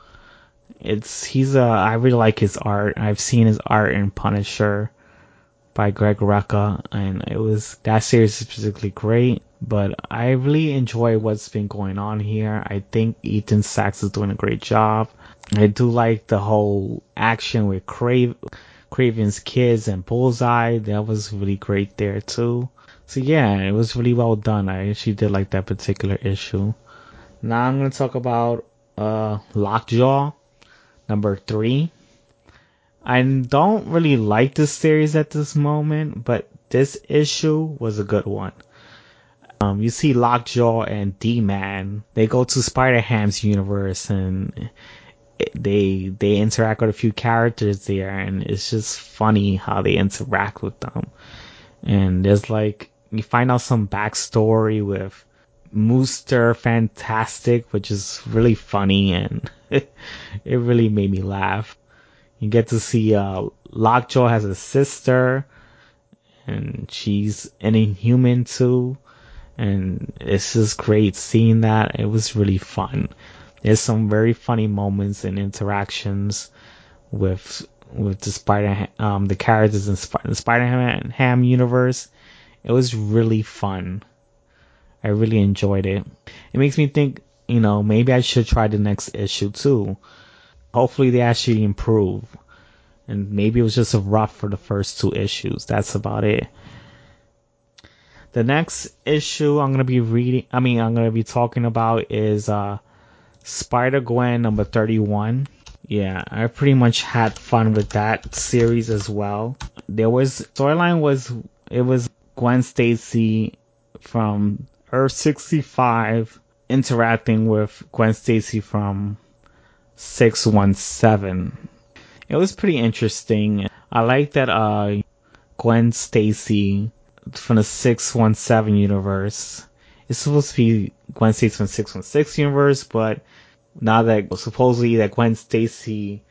It's he's a I really like his art. I've seen his art in Punisher by Greg Rucka, and it was that series is particularly great. But I really enjoy what's been going on here. I think Ethan Sacks is doing a great job. I do like the whole action with Crave, Kraven's kids and Bullseye. That was really great there too. So yeah, it was really well done. I actually did like that particular issue. Now I'm gonna talk about uh Lockjaw number three. I don't really like this series at this moment, but this issue was a good one. Um, you see Lockjaw and D-Man, they go to Spider-Ham's universe and they they interact with a few characters there, and it's just funny how they interact with them. And there's like you find out some backstory with Mooster Fantastic, which is really funny and it, really made me laugh. You get to see uh, Lockjaw has a sister and she's an inhuman too. And it's just great seeing that. It was really fun. There's some very funny moments and interactions with with the Spider um the characters in Sp- the Spider Ham universe it was really fun. I really enjoyed it. It makes me think you know, maybe I should try the next issue too. Hopefully they actually improve. And maybe it was just a rough for the first two issues. That's about it. The next issue I'm gonna be reading, I mean, I'm gonna be talking about is uh, Spider Gwen number 31. Yeah, I pretty much had fun with that series as well. There was storyline was it was Gwen Stacy from Earth 65 interacting with Gwen Stacy from 617. It was pretty interesting. I like that uh Gwen Stacy from the 617 universe. It's supposed to be Gwen Stacy from 616 universe, but now that supposedly that Gwen Stacy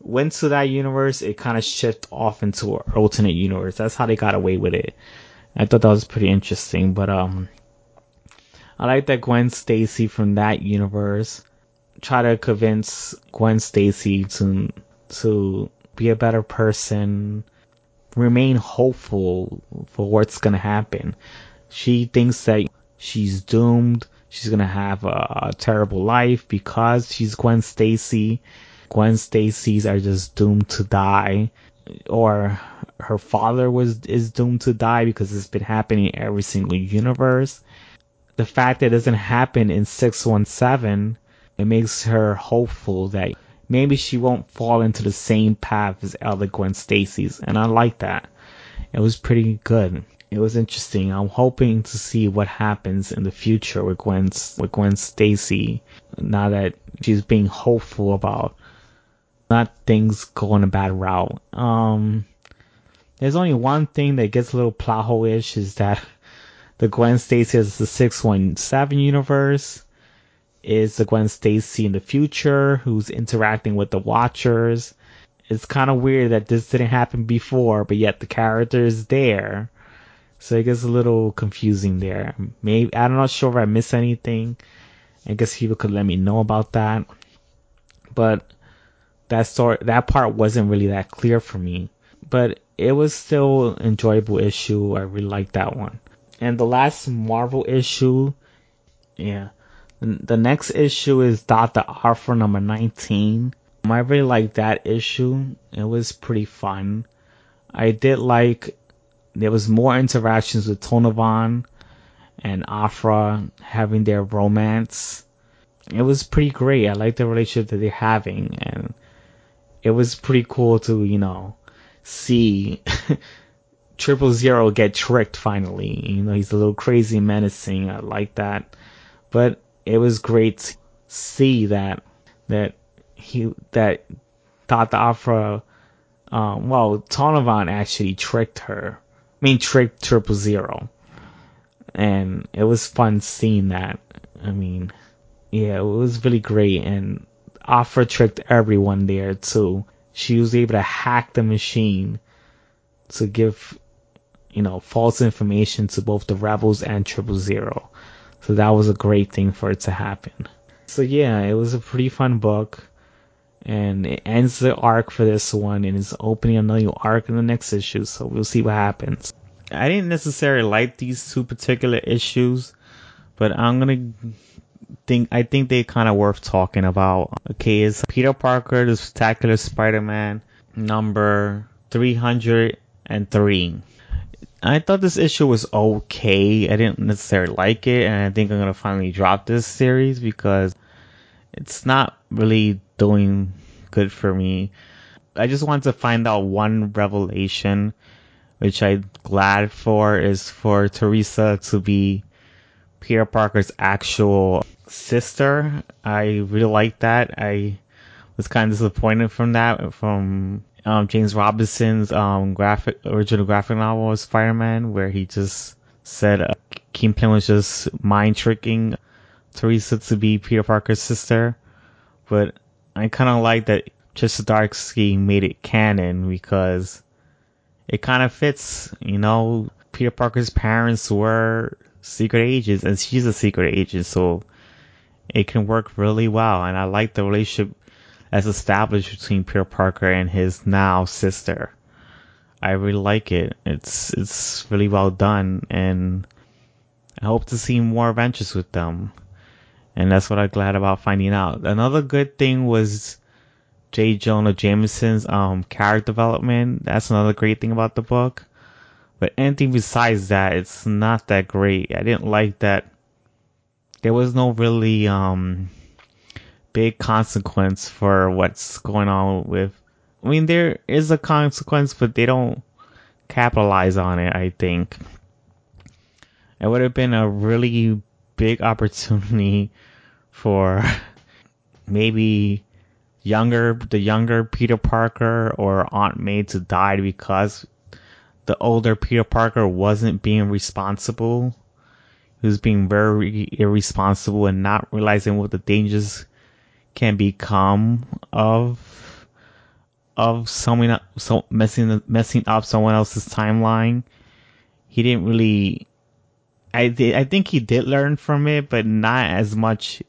went to that universe, it kind of shifted off into an alternate universe. That's how they got away with it. I thought that was pretty interesting, but um, I like that Gwen Stacy from that universe try to convince Gwen Stacy to to be a better person, remain hopeful for what's gonna happen. She thinks that she's doomed. She's gonna have a, a terrible life because she's Gwen Stacy. Gwen Stacy's are just doomed to die, or her father was is doomed to die because it's been happening in every single universe. The fact that it doesn't happen in 617, it makes her hopeful that maybe she won't fall into the same path as other Gwen Stacy's, and I like that. It was pretty good. It was interesting. I'm hoping to see what happens in the future with Gwen with Gwen Stacy now that she's being hopeful about not things going a bad route. Um, there's only one thing that gets a little plot hole-ish is that the Gwen Stacy is the 617 universe is the Gwen Stacy in the future who's interacting with the Watchers. It's kind of weird that this didn't happen before, but yet the character is there. So it gets a little confusing there. Maybe I'm not sure if I missed anything. I guess people could let me know about that. But that story, that part wasn't really that clear for me. But it was still enjoyable issue. I really liked that one. And the last Marvel issue, yeah, the next issue is Dot Dr. Aphra number 19. Um, I really like that issue. It was pretty fun. I did like there was more interactions with Donovan and Aphra having their romance. It was pretty great. I like the relationship that they're having and it was pretty cool to, you know, see Triple Zero get tricked finally. You know, he's a little crazy menacing. I like that. But it was great to see that that he that Dr. Aphra um well Donovan actually tricked her. I mean tricked Triple Zero. And it was fun seeing that. I mean yeah, it was really great and Aphra tricked everyone there too. She was able to hack the machine to give you know false information to both the rebels and Triple Zero. So that was a great thing for it to happen. So yeah, it was a pretty fun book. And it ends the arc for this one and is opening another arc in the next issue, so we'll see what happens. I didn't necessarily like these two particular issues, but I'm gonna think I think they kind of worth talking about. Okay, it's Peter Parker, the Spectacular Spider-Man, number 303. I thought this issue was okay. I didn't necessarily like it, and I think I'm gonna finally drop this series because it's not really doing good for me. I just wanted to find out one revelation, which I'm glad for, is for Teresa to be Peter Parker's actual sister. I really like that. I was kind of disappointed from that, from um, James Robinson's um, graphic original graphic novel Spider-Man, where he just said uh, Kingpin was just mind tricking Teresa to be Peter Parker's sister. But I kind of like that Trisha Zdarsky made it canon because it kind of fits. You know, Peter Parker's parents were secret agents, and she's a secret agent, so it can work really well. And I like the relationship as established between Peter Parker and his now sister. I really like it. It's it's really well done, and I hope to see more adventures with them. And that's what I'm glad about finding out. Another good thing was J. Jonah Jameson's um, character development. That's another great thing about the book. But anything besides that, it's not that great. I didn't like that there was no really um, big consequence for what's going on with. I mean, there is a consequence, but they don't capitalize on it. I think it would have been a really big opportunity for maybe younger the younger Peter Parker or Aunt May to die because the older Peter Parker wasn't being responsible. He was being very irresponsible and not realizing what the dangers can become of of someone so messing messing up someone else's timeline. He didn't really. I did, I think he did learn from it, but not as much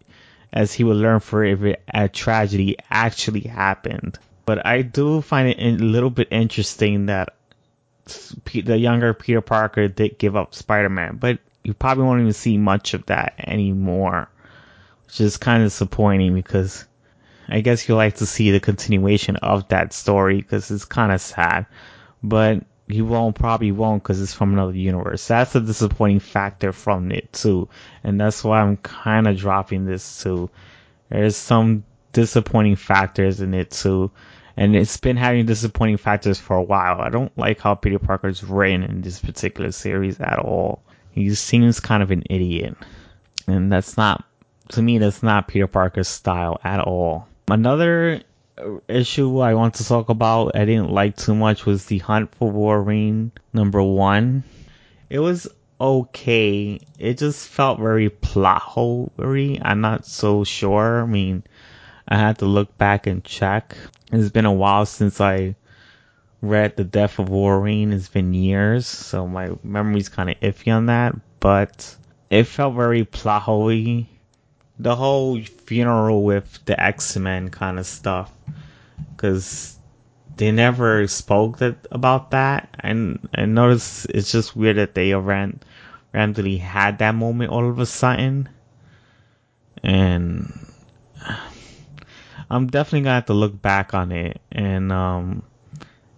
as he would learn for if a tragedy actually happened. But I do find it a little bit interesting that the younger Peter Parker did give up Spider-Man, but you probably won't even see much of that anymore, is kind of disappointing because I guess you like to see the continuation of that story because it's kind of sad, but you won't probably won't because it's from another universe. That's a disappointing factor from it too, and that's why I'm kind of dropping this too. There's some disappointing factors in it too, and it's been having disappointing factors for a while. I don't like how Peter Parker's written in this particular series at all. He seems kind of an idiot, and that's not to me. That's not Peter Parker's style at all. Another issue I want to talk about I didn't like too much was the Hunt for Wolverine number one. It was okay. It just felt very plot holery. I'm not so sure. I mean, I had to look back and check. It's been a while since I read The Death of Wolverine. It's been years, so my memory's kind of iffy on that. But it felt very plot holy the whole funeral with the X Men kind of stuff, because they never spoke that, about that, and I noticed it's just weird that they ran, randomly had that moment all of a sudden, and I'm definitely gonna have to look back on it and um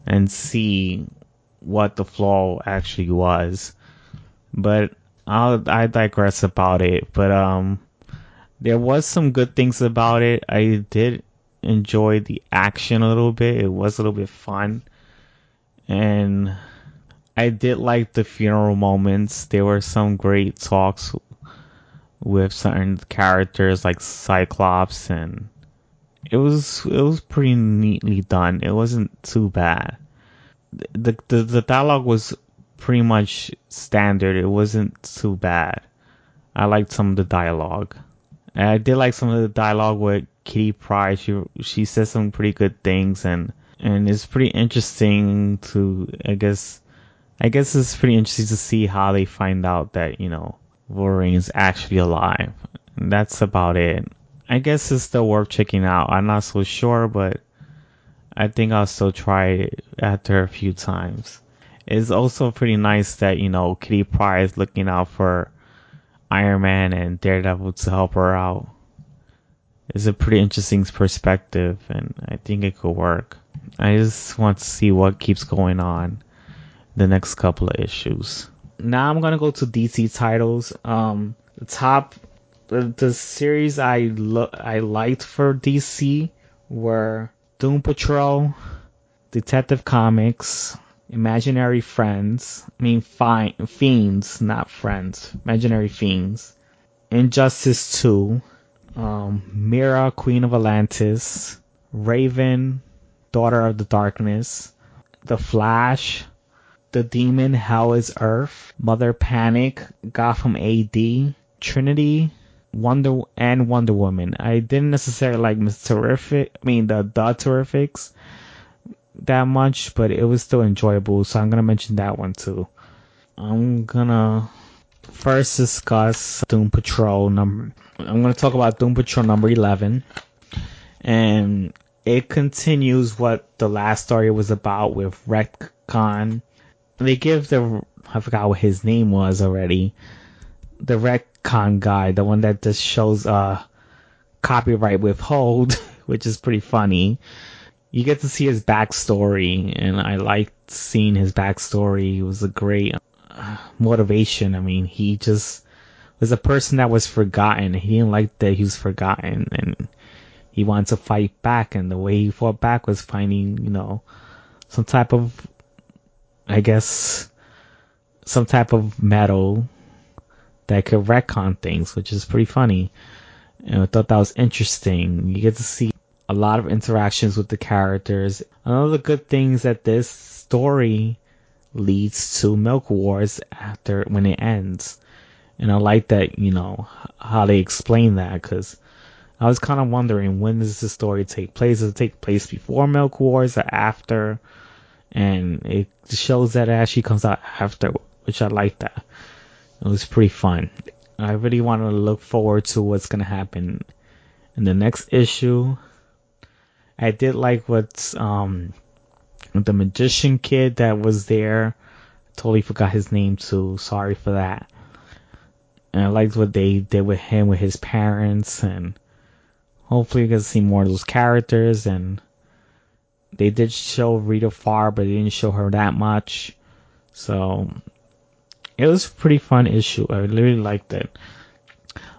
and see what the flaw actually was, but I'll I digress about it, but um there was some good things about it. I did enjoy the action a little bit. It was a little bit fun. And I did like the funeral moments. There were some great talks with certain characters like Cyclops and it was it was pretty neatly done. It wasn't too bad. The the, the dialogue was pretty much standard. It wasn't too bad. I liked some of the dialogue. And I did like some of the dialogue with Kitty Pryde. She she says some pretty good things, and and it's pretty interesting to I guess I guess it's pretty interesting to see how they find out that you know Wolverine is actually alive. And that's about it. I guess it's still worth checking out. I'm not so sure, but I think I'll still try it after a few times. It's also pretty nice that you know Kitty Pryde is looking out for Iron Man and Daredevil to help her out. It's a pretty interesting perspective, and I think it could work. I just want to see what keeps going on the next couple of issues. Now I'm gonna go to DC titles. Um, the top, the, the series I lo- I liked for DC were Doom Patrol, Detective Comics, imaginary friends. I mean, fi- fiends, not friends. Imaginary fiends. Injustice 2. Um, Mera, Queen of Atlantis. Raven, Daughter of the Darkness. The Flash. The Demon, Hell is Earth. Mother Panic, Gotham AD. Trinity, Wonder and Wonder Woman. I didn't necessarily like Miss Terrific. I mean the the Terrifics that much, but it was still enjoyable. So I'm gonna mention that one too. I'm gonna first discuss Doom Patrol number. I'm gonna talk about Doom Patrol number 11, and it continues what the last story was about with Retcon. They give the I forgot what his name was already. the retcon guy, the one that just shows uh copyright withhold, which is pretty funny. You get to see his backstory, and I liked seeing his backstory. It was a great uh, motivation. I mean, he just was a person that was forgotten. He didn't like that he was forgotten, and he wanted to fight back. And the way he fought back was finding, you know, some type of, I guess, some type of metal that could retcon things, which is pretty funny. And I thought that was interesting. You get to see a lot of interactions with the characters. The good things that this story leads to Milk Wars after when it ends. And I like that, you know, how they explain that because I was kind of wondering when does the story take place? Does it take place before Milk Wars or after? And it shows that it actually comes out after, which I like that. It was pretty fun. I really want to look forward to what's going to happen in the next issue. I did like what's, um, the magician kid that was there. Totally forgot his name too. Sorry for that. And I liked what they did with him, with his parents, and hopefully we get to see more of those characters. And they did show Rita Farr, but they didn't show her that much. So it was a pretty fun issue. I really liked it.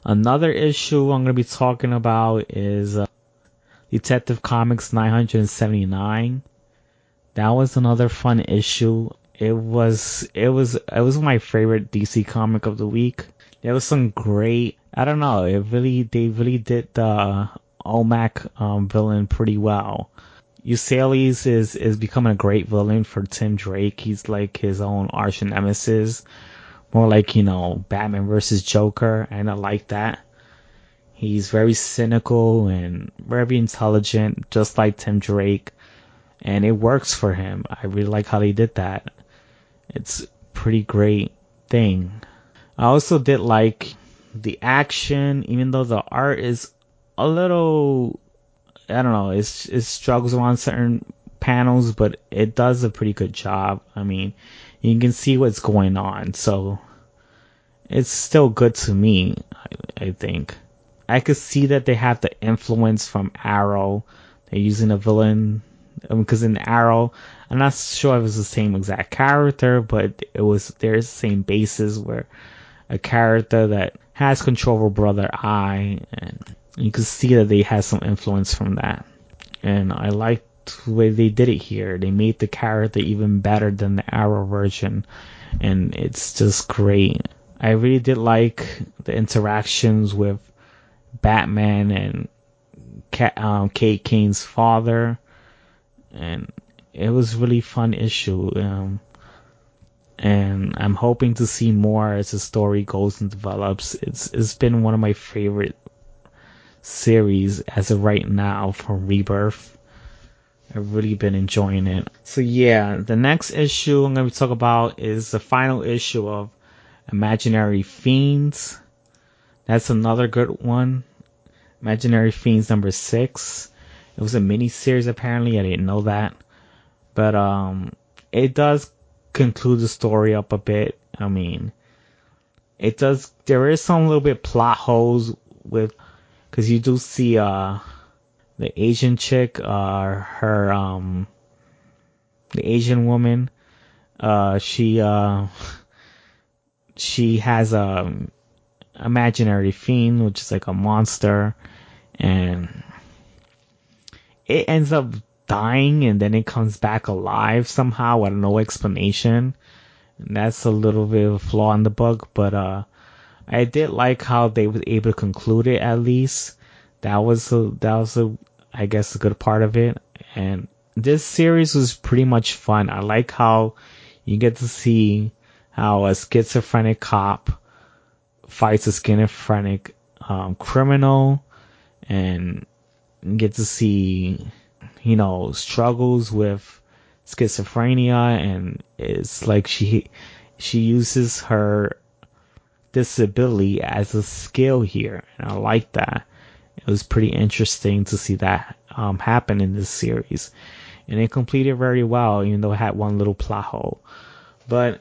Another issue I'm going to be talking about is uh, Detective Comics 979. That was another fun issue. It was it was it was my favorite DC comic of the week. There was some great. I don't know. It really they really did the OMAC um, villain pretty well. Eustace is is becoming a great villain for Tim Drake. He's like his own arch nemesis, more like you know Batman versus Joker, and I like that. He's very cynical and very intelligent, just like Tim Drake, and it works for him. I really like how they did that. It's pretty great thing. I also did like the action, even though the art is a little, I don't know, it's, it struggles around certain panels, but it does a pretty good job. I mean, you can see what's going on, so it's still good to me, I, I think. I could see that they have the influence from Arrow. They're using a villain because um, in Arrow, I'm not sure if it was the same exact character, but it was there's the same basis where a character that has control over Brother Eye, and you can see that they had some influence from that. And I liked the way they did it here. They made the character even better than the Arrow version, and it's just great. I really did like the interactions with Batman and um, Kate Kane's father, and it was really fun issue. Um, and I'm hoping to see more as the story goes and develops. It's it's been one of my favorite series as of right now from Rebirth. I've really been enjoying it. So yeah, the next issue I'm going to talk about is the final issue of Imaginary Fiends. That's another good one. Imaginary Fiends number six. It was a mini series apparently. I didn't know that, but um, it does conclude the story up a bit. I mean, it does. There is some little bit plot holes with, because you do see uh the Asian chick, uh her um the Asian woman, uh she uh she has a imaginary fiend, which is like a monster, and it ends up dying and then it comes back alive somehow with no explanation. And that's a little bit of a flaw in the book, but uh, I did like how they were able to conclude it at least. That was a, that was a, I guess a good part of it. And this series was pretty much fun. I like how you get to see how a schizophrenic cop fights a schizophrenic um, criminal and get to see you know, struggles with schizophrenia and it's like she she uses her disability as a skill here and I like that. It was pretty interesting to see that um, happen in this series. And it completed very well, even though it had one little plot hole. But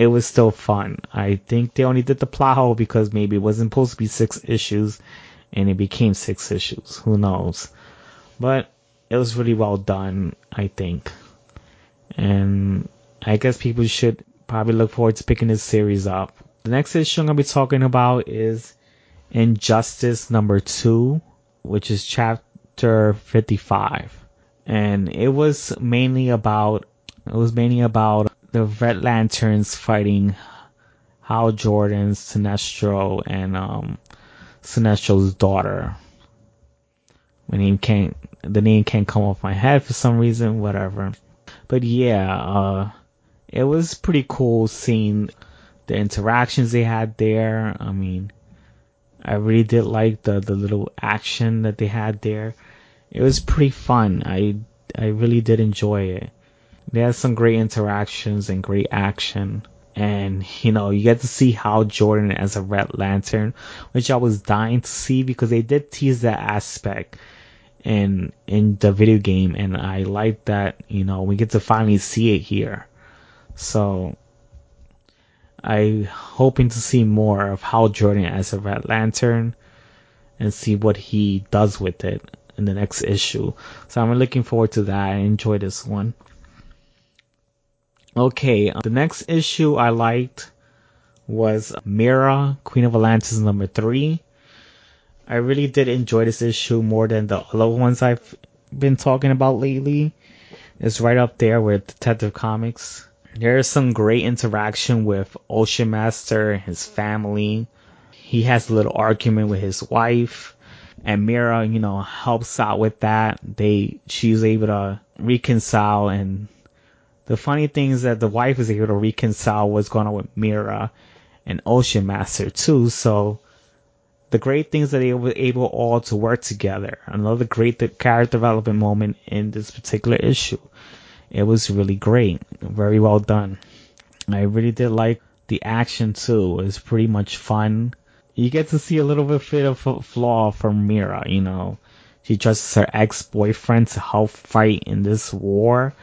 it was still fun. I think they only did the plot hole because maybe it wasn't supposed to be six issues and it became six issues. Who knows? But it was really well done, I think. And I guess people should probably look forward to picking this series up. The next issue I'm going to be talking about is Injustice number two, which is chapter 55. And it was mainly about, it was mainly about the Red Lanterns fighting Hal Jordan, Sinestro, and um, Sinestro's daughter. My name can't, the name can't come off my head for some reason, whatever. But yeah, uh, it was pretty cool seeing the interactions they had there. I mean, I really did like the, the little action that they had there. It was pretty fun. I, I really did enjoy it. They had some great interactions and great action. And, you know, you get to see how Jordan as a Red Lantern, which I was dying to see because they did tease that aspect in, in the video game. And I like that, you know, we get to finally see it here. So, I hoping to see more of how Jordan as a Red Lantern and see what he does with it in the next issue. So I'm looking forward to that. I enjoy this one. Okay, uh, the next issue I liked was Mera, Queen of Atlantis number three. I really did enjoy this issue more than the other ones I've been talking about lately. It's right up there with Detective Comics. There is some great interaction with Ocean Master and his family. He has a little argument with his wife and Mera, you know, helps out with that. They, she's able to reconcile and the funny thing is that the wife is able to reconcile what's going on with Mera and Ocean Master too. So the great things that they were able all to work together. Another great character development moment in this particular issue. It was really great. Very well done. I really did like the action too. It was pretty much fun. You get to see a little bit of a flaw from Mera. you know. She trusts her ex-boyfriend to help fight in this war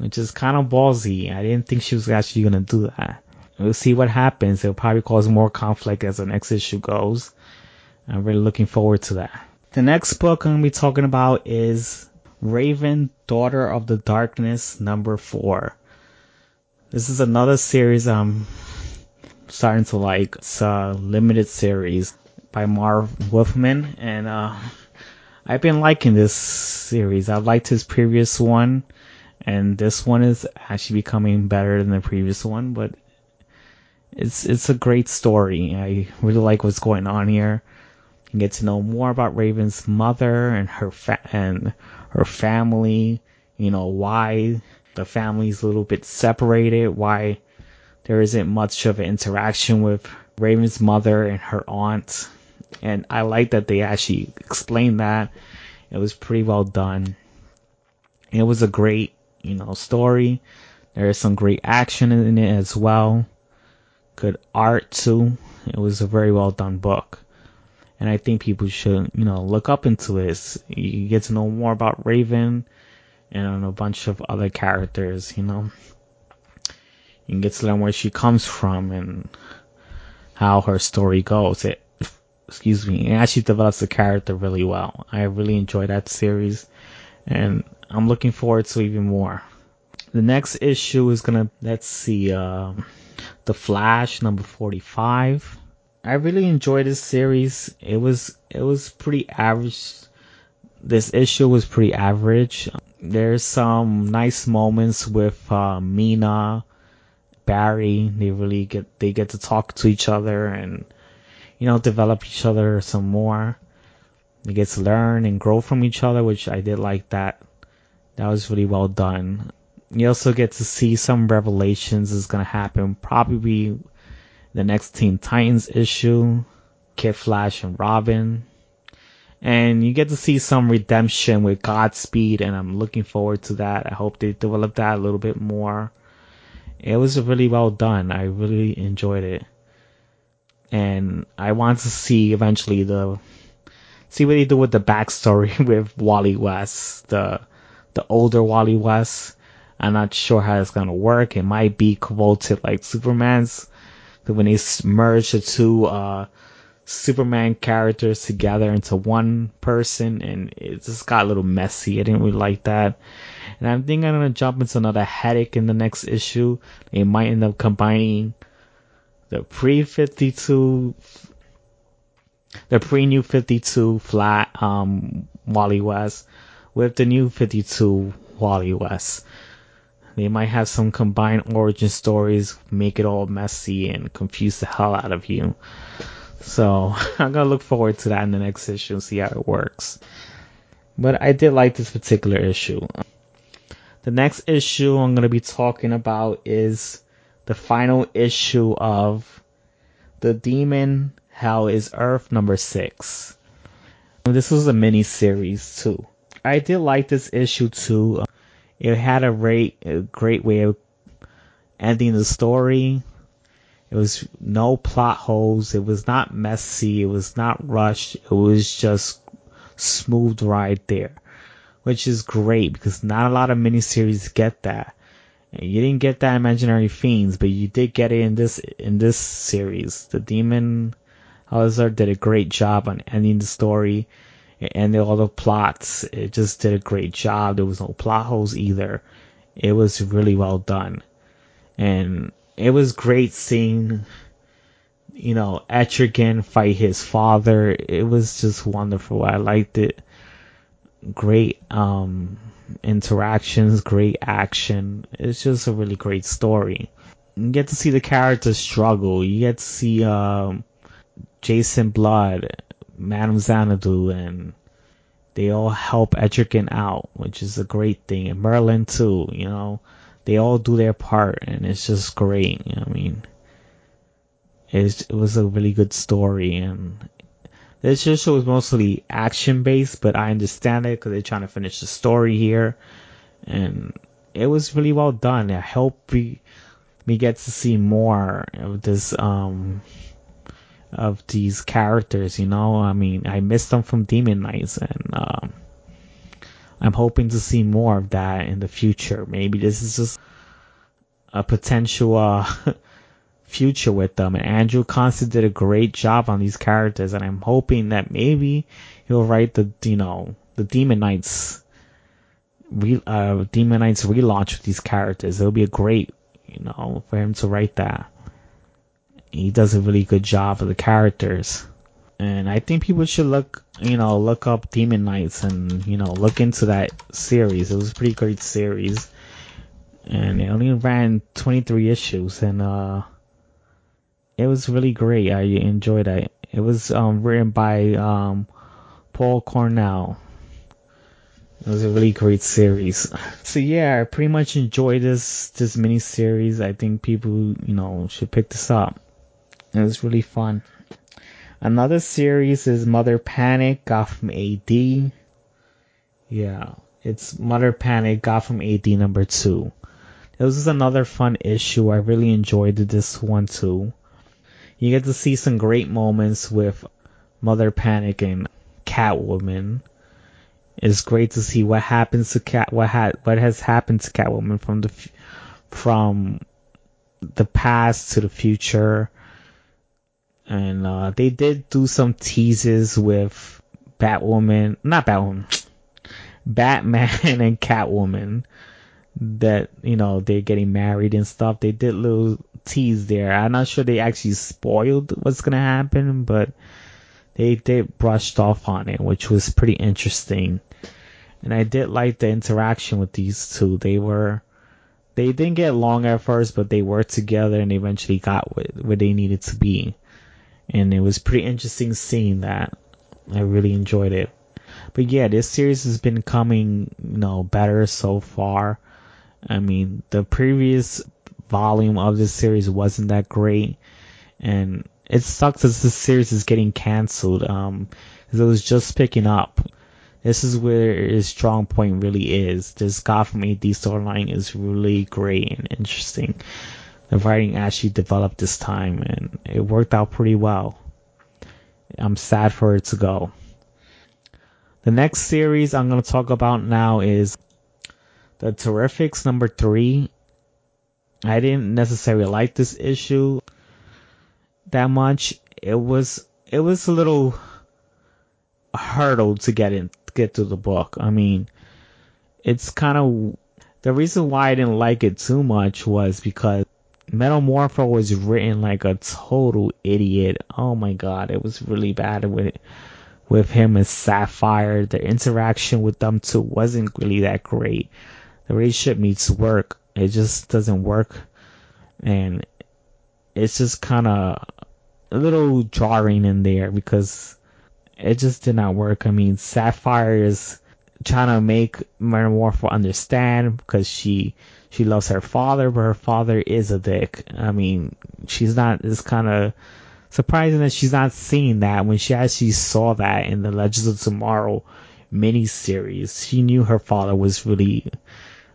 which is kind of ballsy. I didn't think she was actually going to do that. We'll see what happens. It'll probably cause more conflict as the next issue goes. I'm really looking forward to that. The next book I'm going to be talking about is Raven, Daughter of the Darkness, number four. This is another series I'm starting to like. It's a limited series by Marv Wolfman, and uh, I've been liking this series. I liked his previous one and this one is actually becoming better than the previous one, but it's it's a great story. I really like what's going on here. You get to know more about Raven's mother and her fa- and her family. You know why the family's a little bit separated. Why there isn't much of an interaction with Raven's mother and her aunt. And I like that they actually explained that. It was pretty well done. It was a great you know, story. There is some great action in it as well. Good art too. It was a very well done book. And I think people should, you know, look up into this. You get to know more about Raven and a bunch of other characters, you know. You can get to learn where she comes from and how her story goes. It, excuse me, it actually develops the character really well. I really enjoy that series and I'm looking forward to even more. The next issue is gonna let's see, uh, The Flash number 45. I really enjoyed this series. It was it was pretty average. This issue was pretty average. There's some nice moments with uh, Mina, Barry. They really get they get to talk to each other and you know develop each other some more. They get to learn and grow from each other, which I did like that. That was really well done. You also get to see some revelations is to happen probably the next Teen Titans issue, Kid Flash and Robin. And you get to see some redemption with Godspeed and I'm looking forward to that. I hope they develop that a little bit more. It was really well done. I really enjoyed it. And I want to see eventually the see what they do with the backstory with Wally West, the the older Wally West. I'm not sure how it's gonna work. It might be quoted like Superman's when they merge the two uh, Superman characters together into one person, and it just got a little messy. I didn't really like that. And I think I'm gonna jump into another headache in the next issue. They might end up combining the pre 52, the pre new 52 flat um, Wally West with the new 52 Wally West. They might have some combined origin stories, make it all messy and confuse the hell out of you. So I'm gonna look forward to that in the next issue and see how it works. But I did like this particular issue. The next issue I'm gonna be talking about is the final issue of The Demon Hell is Earth number six. This was a mini series too. I did like this issue too. It had a great, a great way of ending the story. It was no plot holes. It was not messy. It was not rushed. It was just smooth right there, which is great because not a lot of miniseries get that. You didn't get that Imaginary Fiends, but you did get it in this in this series. The Demon Howzer did a great job on ending the story and all the plots. It just did a great job. There was no plot holes either. It was really well done, and it was great seeing, you know, Etrigan fight his father. It was just wonderful. I liked it. Great um, interactions, great action. It's just a really great story. You get to see the characters struggle. You get to see um, Jason Blood Madame Xanadu and they all help Etrigan out, which is a great thing. And Merlin too, you know, they all do their part and it's just great. I mean, it's, it was a really good story and this show was mostly action based, but I understand it because they're trying to finish the story here and it was really well done. I hope we, we get to see more of this, um, of these characters, you know. I mean, I missed them from Demon Knights, and um, I'm hoping to see more of that in the future. Maybe this is just a potential uh, future with them. And Andrew Constant did a great job on these characters, and I'm hoping that maybe he'll write the, you know, the Demon Knights, re, uh, Demon Knights relaunch with these characters. It'll be a great, you know, for him to write that he does a really good job of the characters. And I think people should look, you know, look up Demon Knights and, you know, look into that series. It was a pretty great series. And it only ran 23 issues and, uh, it was really great. I enjoyed it. It was, um, written by, um, Paul Cornell. It was a really great series. So yeah, I pretty much enjoyed this, this mini series. I think people, you know, should pick this up. It was really fun. Another series is Mother Panic Gotham AD. Yeah, it's Mother Panic Gotham AD number two. This is another fun issue. I really enjoyed this one too. You get to see some great moments with Mother Panic and Catwoman. It's great to see what happens to Cat, what had, what has happened to Catwoman from the, from the past to the future and uh, they did do some teases with Batwoman, not Batwoman, Batman and Catwoman that you know they're getting married and stuff. They did little tease there. I'm not sure they actually spoiled what's gonna happen, but they did brushed off on it, which was pretty interesting. And I did like the interaction with these two. They were they didn't get along at first, but they worked together and eventually got where they needed to be and it was pretty interesting seeing that. I really enjoyed it. But yeah, this series has been coming, you know, better so far. I mean, the previous volume of this series wasn't that great, and it sucks that this series is getting canceled. Um, because it was just picking up. This is where its strong point really is. This Gotham AD storyline is really great and interesting writing actually developed this time and it worked out pretty well. I'm sad for it to go. The next series I'm going to talk about now is The Terrifics number three. I didn't necessarily like this issue that much. It was it was a little hurdle to get in get through the book. I mean, it's kind of the reason why I didn't like it too much was because Metamorpho was written like a total idiot. Oh my god, it was really bad with with him and Sapphire. The interaction with them two wasn't really that great. The relationship needs work. It just doesn't work, and it's just kind of a little jarring in there because it just did not work. I mean, Sapphire is trying to make Metamorpho understand because she she loves her father, but her father is a dick. I mean, she's not. It's kind of surprising that she's not seeing that when she actually saw that in the Legends of Tomorrow miniseries. She knew her father was really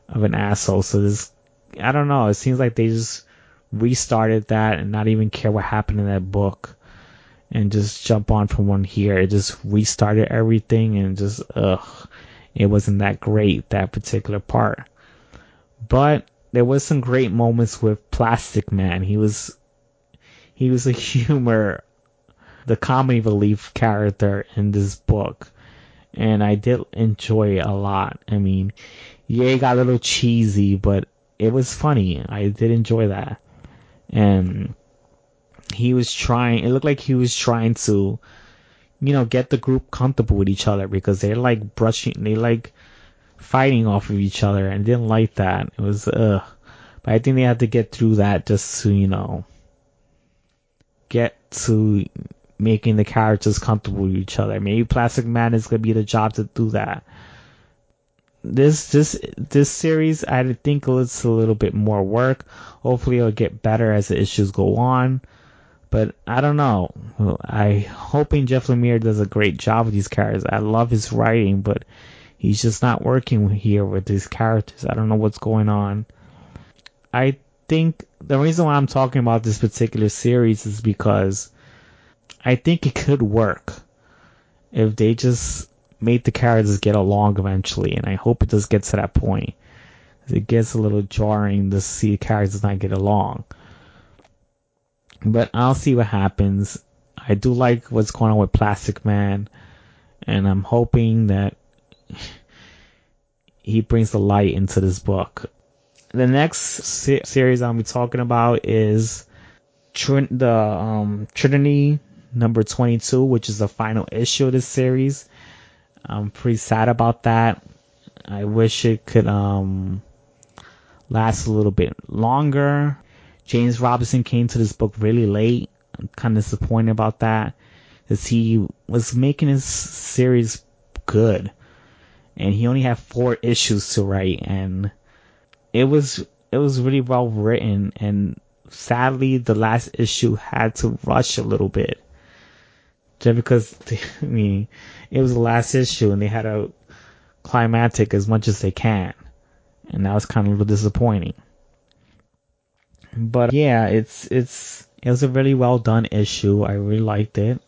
of an asshole. So this, I don't know. It seems like they just restarted that and not even care what happened in that book and just jump on from one here. It just restarted everything and just ugh, it wasn't that great that particular part. But there was some great moments with Plastic Man. He was he was a humor, the comedy relief character in this book, and I did enjoy it a lot. I mean, yeah, it got a little cheesy, but it was funny. I did enjoy that, and he was trying. It looked like he was trying to, you know, get the group comfortable with each other because they're like brushing. They like fighting off of each other and didn't like that. It was ugh. But I think they had to get through that just to, you know, get to making the characters comfortable with each other. Maybe Plastic Man is gonna be the job to do that. This this this series I think it's a little bit more work. Hopefully it'll get better as the issues go on. But I don't know. I hoping Jeff Lemire does a great job with these characters. I love his writing, but he's just not working here with these characters. I don't know what's going on. I think the reason why I'm talking about this particular series is because I think it could work if they just made the characters get along eventually, and I hope it does get to that point. It gets a little jarring to see characters not get along. But I'll see what happens. I do like what's going on with Plastic Man, and I'm hoping that he brings the light into this book. The next se- series I'll be talking about is the um, Trinity number 22, which is the final issue of this series. I'm pretty sad about that. I wish it could um, last a little bit longer. James Robinson came to this book really late. I'm kind of disappointed about that, because he was making his series good and he only had four issues to write, and it was it was really well written, and sadly the last issue had to rush a little bit, just because they, I mean it was the last issue, and they had to climatic as much as they can, and that was kind of a little disappointing. But yeah, it's it's it was a really well done issue. I really liked it.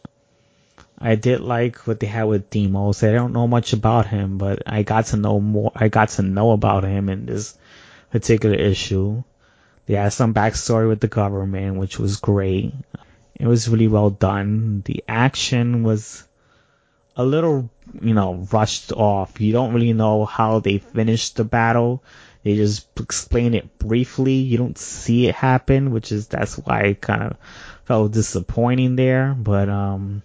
I did like what they had with Deimos. I don't know much about him, but I got to know more. I got to know about him in this particular issue. They had some backstory with the government, which was great. It was really well done. The action was a little, you know, rushed off. You don't really know how they finished the battle. They just explain it briefly. You don't see it happen, which is that's why it kind of felt disappointing there. But um,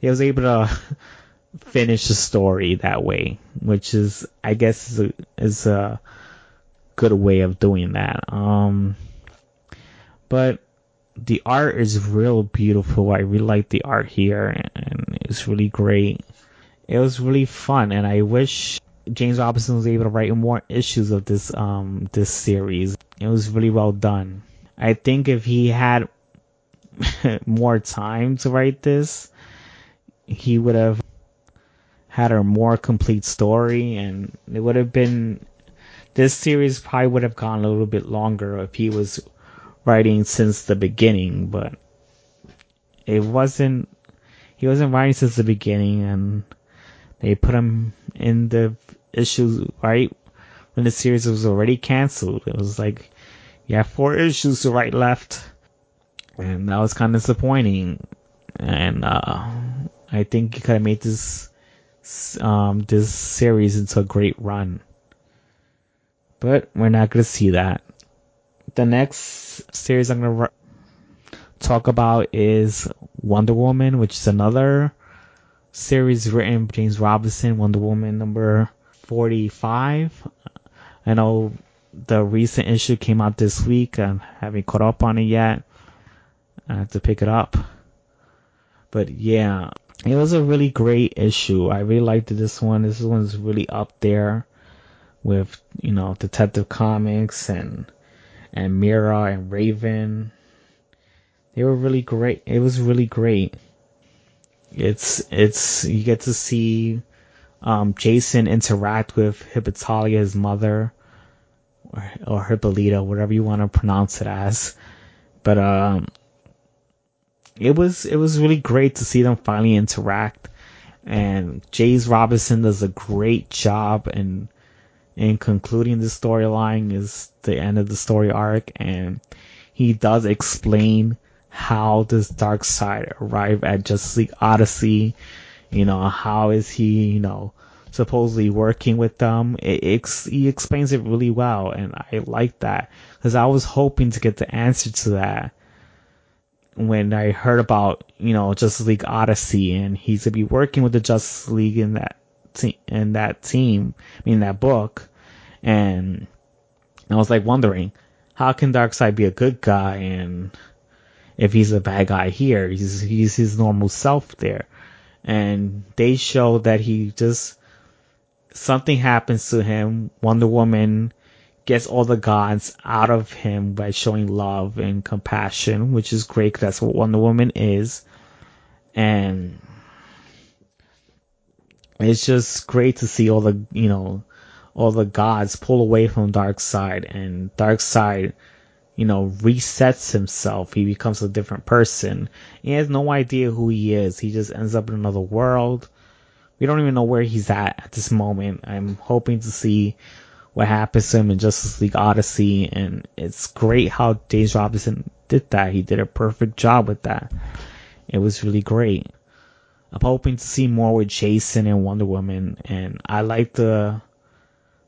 he was able to finish the story that way, which is, I guess, is a, is a good way of doing that. Um, but the art is real beautiful. I really like the art here, and it's really great. It was really fun, and I wish James Robinson was able to write more issues of this um this series. It was really well done. I think if he had more time to write this, he would have had a more complete story and it would have been this series probably would have gone a little bit longer if he was writing since the beginning, but it wasn't he wasn't writing since the beginning and they put him in the issues right when the series was already canceled. It was like you have four issues to write left, and that was kind of disappointing. And uh, I think you could have made this um, this series into a great run, but we're not going to see that. The next series I'm going to talk about is Wonder Woman, which is another series written by James Robinson, Wonder Woman number 45. I know the recent issue came out this week. I haven't caught up on it yet. I have to pick it up. But yeah, it was a really great issue. I really liked this one. This one's really up there with, you know, Detective Comics and and Mera and Raven. They were really great. It was really great. It's it's you get to see um, Jason interact with Hippolyta, his mother, or, or Hippolyta, whatever you want to pronounce it as. But um, it was it was really great to see them finally interact. And James Robinson does a great job in in concluding the storyline is the end of the story arc and he does explain how does Darkseid arrive at Justice League Odyssey? You know, how is he, you know, supposedly working with them? It, it, he explains it really well, and I like that because I was hoping to get the answer to that when I heard about, you know, Justice League Odyssey, and he's gonna be working with the Justice League in that te- in that team, I mean that book, and I was like wondering, how can Darkseid be a good guy and if he's a bad guy here. He's he's his normal self there, and they show that he just something happens to him. Wonder Woman gets all the gods out of him by showing love and compassion, which is great. That's what Wonder Woman is, and it's just great to see all the you know all the gods pull away from Darkseid and Darkseid you know, resets himself. He becomes a different person. He has no idea who he is. He just ends up in another world. We don't even know where he's at at this moment. I'm hoping to see what happens to him in Justice League Odyssey, and it's great how James Robinson did that. He did a perfect job with that. It was really great. I'm hoping to see more with Jason and Wonder Woman, and I like the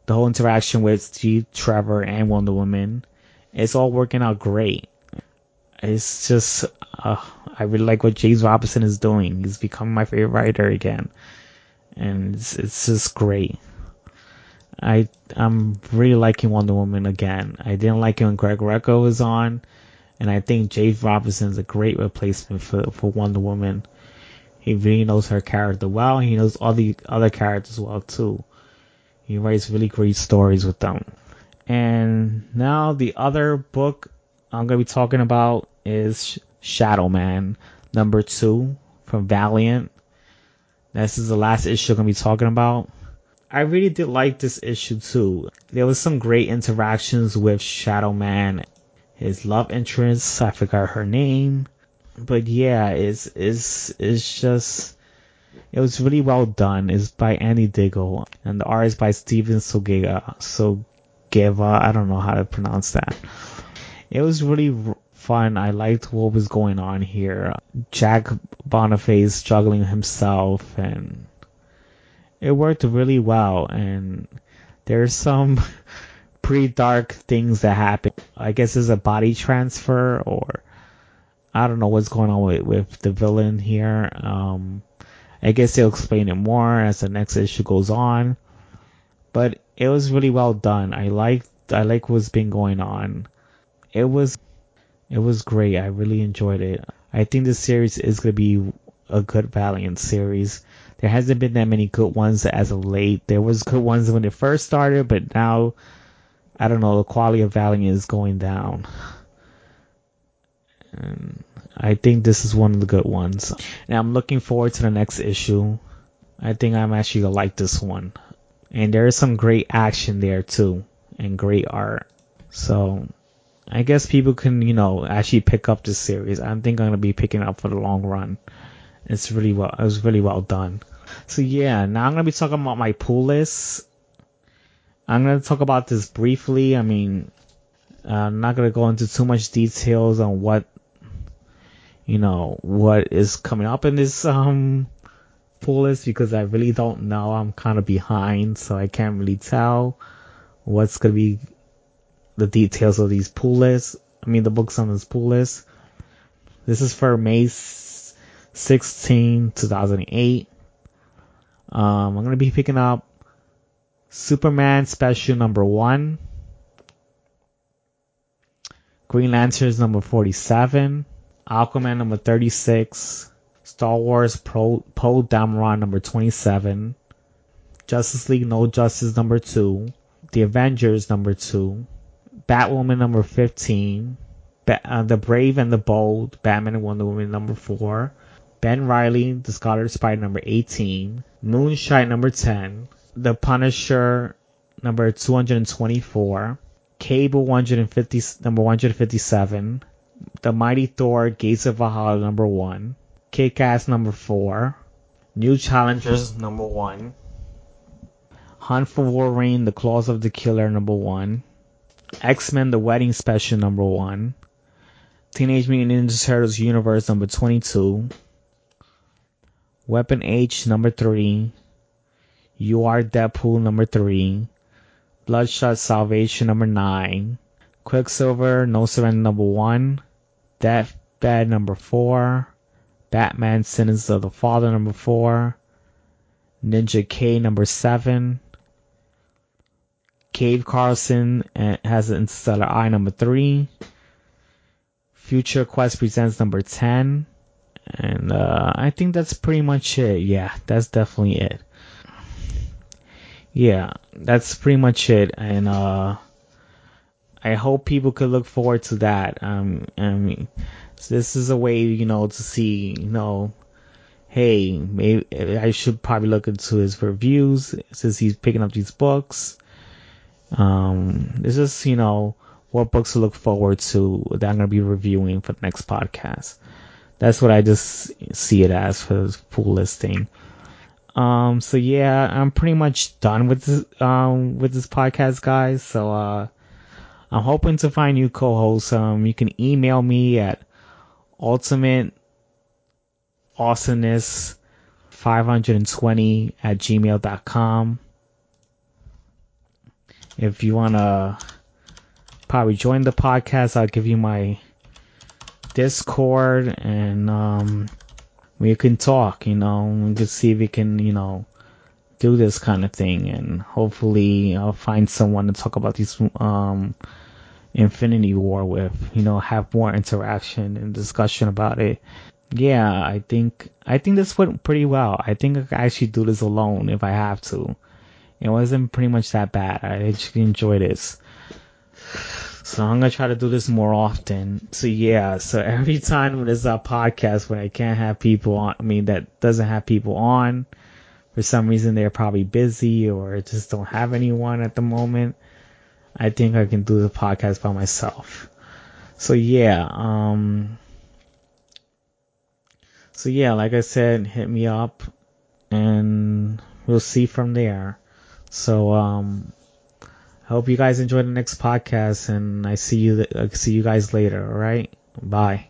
the whole interaction with Steve Trevor and Wonder Woman it's all working out great. It's just, uh, I really like what James Robinson is doing. He's becoming my favorite writer again. And it's, it's just great. I, I'm really liking Wonder Woman again. I didn't like it when Greg Rucka was on. And I think Robinson is a great replacement for, for Wonder Woman. He really knows her character well. He knows all the other characters well too. He writes really great stories with them. And now the other book I'm to be talking about is Shadow Man number two from Valiant. This is the last issue I'm to be talking about. I really did like this issue too. There was some great interactions with Shadow Man, his love interest. I forgot her name, but yeah, it's it's it's just it was really well done. It's by Andy Diggle and the art is by Steven Sogega. So Geva. I don't know how to pronounce that. It was really fun. I liked what was going on here. Jack Boniface struggling himself, and it worked really well. And there's some pretty dark things that happen. I guess there's a body transfer, or I don't know what's going on with, with the villain here. Um, I guess they'll explain it more as the next issue goes on. But it was really well done. I liked I like what's been going on. It was it was great. I really enjoyed it. I think this series is gonna be a good Valiant series. There hasn't been that many good ones as of late. There was good ones when it first started, but now I don't know, the quality of Valiant is going down. And I think this is one of the good ones. And I'm looking forward to the next issue. I think I'm actually gonna like this one and there is some great action there too and great art. So I guess people can, you know, actually pick up this series. I think I'm gonna be picking up for the long run. It's really well, it was really well done. So yeah, now I'm gonna be talking about my pull list. I'm gonna talk about this briefly. I mean, I'm not gonna go into too much details on what you know what is coming up in this um pull list because I really don't know. I'm kind of behind, so I can't really tell what's gonna be the details of these pull lists. I mean, the books on this pull list. This is for May 16, 2008. Um, I'm gonna be picking up Superman Special Number One, Green Lanterns Number 47, Aquaman Number 36, Star Wars Pro, Poe Dameron Number 27, Justice League No Justice Number 2, The Avengers Number 2, Batwoman Number 15, ba- uh, The Brave and the Bold, Batman and Wonder Woman Number 4, Ben Riley, The Scarlet Spider Number 18, Moonshine Number 10, The Punisher Number 224, Cable 150 Number 157, The Mighty Thor Gates of Valhalla Number 1, Kick-Ass Number 4, New Challengers Number 1, Hunt for Wolverine The Claws of the Killer Number 1, X-Men The Wedding Special Number 1, Teenage Mutant Ninja Turtles Universe Number 22, Weapon H Number 3, You Are Deadpool Number 3, Bloodshot Salvation Number 9, Quicksilver No Surrender Number 1, Deathbed Number 4, Batman Sentence of the Father Number 4, Ninja K Number 7, Cave Carson eh, has an Interstellar Eye Number 3, Future Quest Presents Number 10, and uh, I think that's pretty much it. Yeah, that's definitely it. Yeah, that's pretty much it. And uh, I hope people could look forward to that. Um, I mean, so this is a way, you know, to see, you know, hey, maybe I should probably look into his reviews since he's picking up these books. Um, this is, you know, what books to look forward to that I'm going to be reviewing for the next podcast. That's what I just see it as for this pool listing. Um, so yeah, I'm pretty much done with this, um, with this podcast, guys. So, uh, I'm hoping to find new co-hosts. Um, you can email me at ultimate awesomeness 520 at gmail.com. If you want to probably join the podcast, I'll give you my Discord and um, we can talk, you know, and just see if we can, you know, do this kind of thing and hopefully I'll find someone to talk about these um, Infinity War with, you know, have more interaction and discussion about it. Yeah, I think I think this went pretty well. I think I could actually do this alone if I have to. It wasn't pretty much that bad. I actually enjoyed this. So I'm gonna try to do this more often. So yeah, so every time there's a podcast when I can't have people on, I mean that doesn't have people on, for some reason they're probably busy or just don't have anyone at the moment. I think I can do the podcast by myself. So yeah, um, so yeah, like I said, hit me up and we'll see from there. So, um, hope you guys enjoy the next podcast and I see you, I see you guys later. All right. Bye.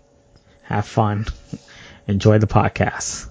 Have fun. enjoy the podcast.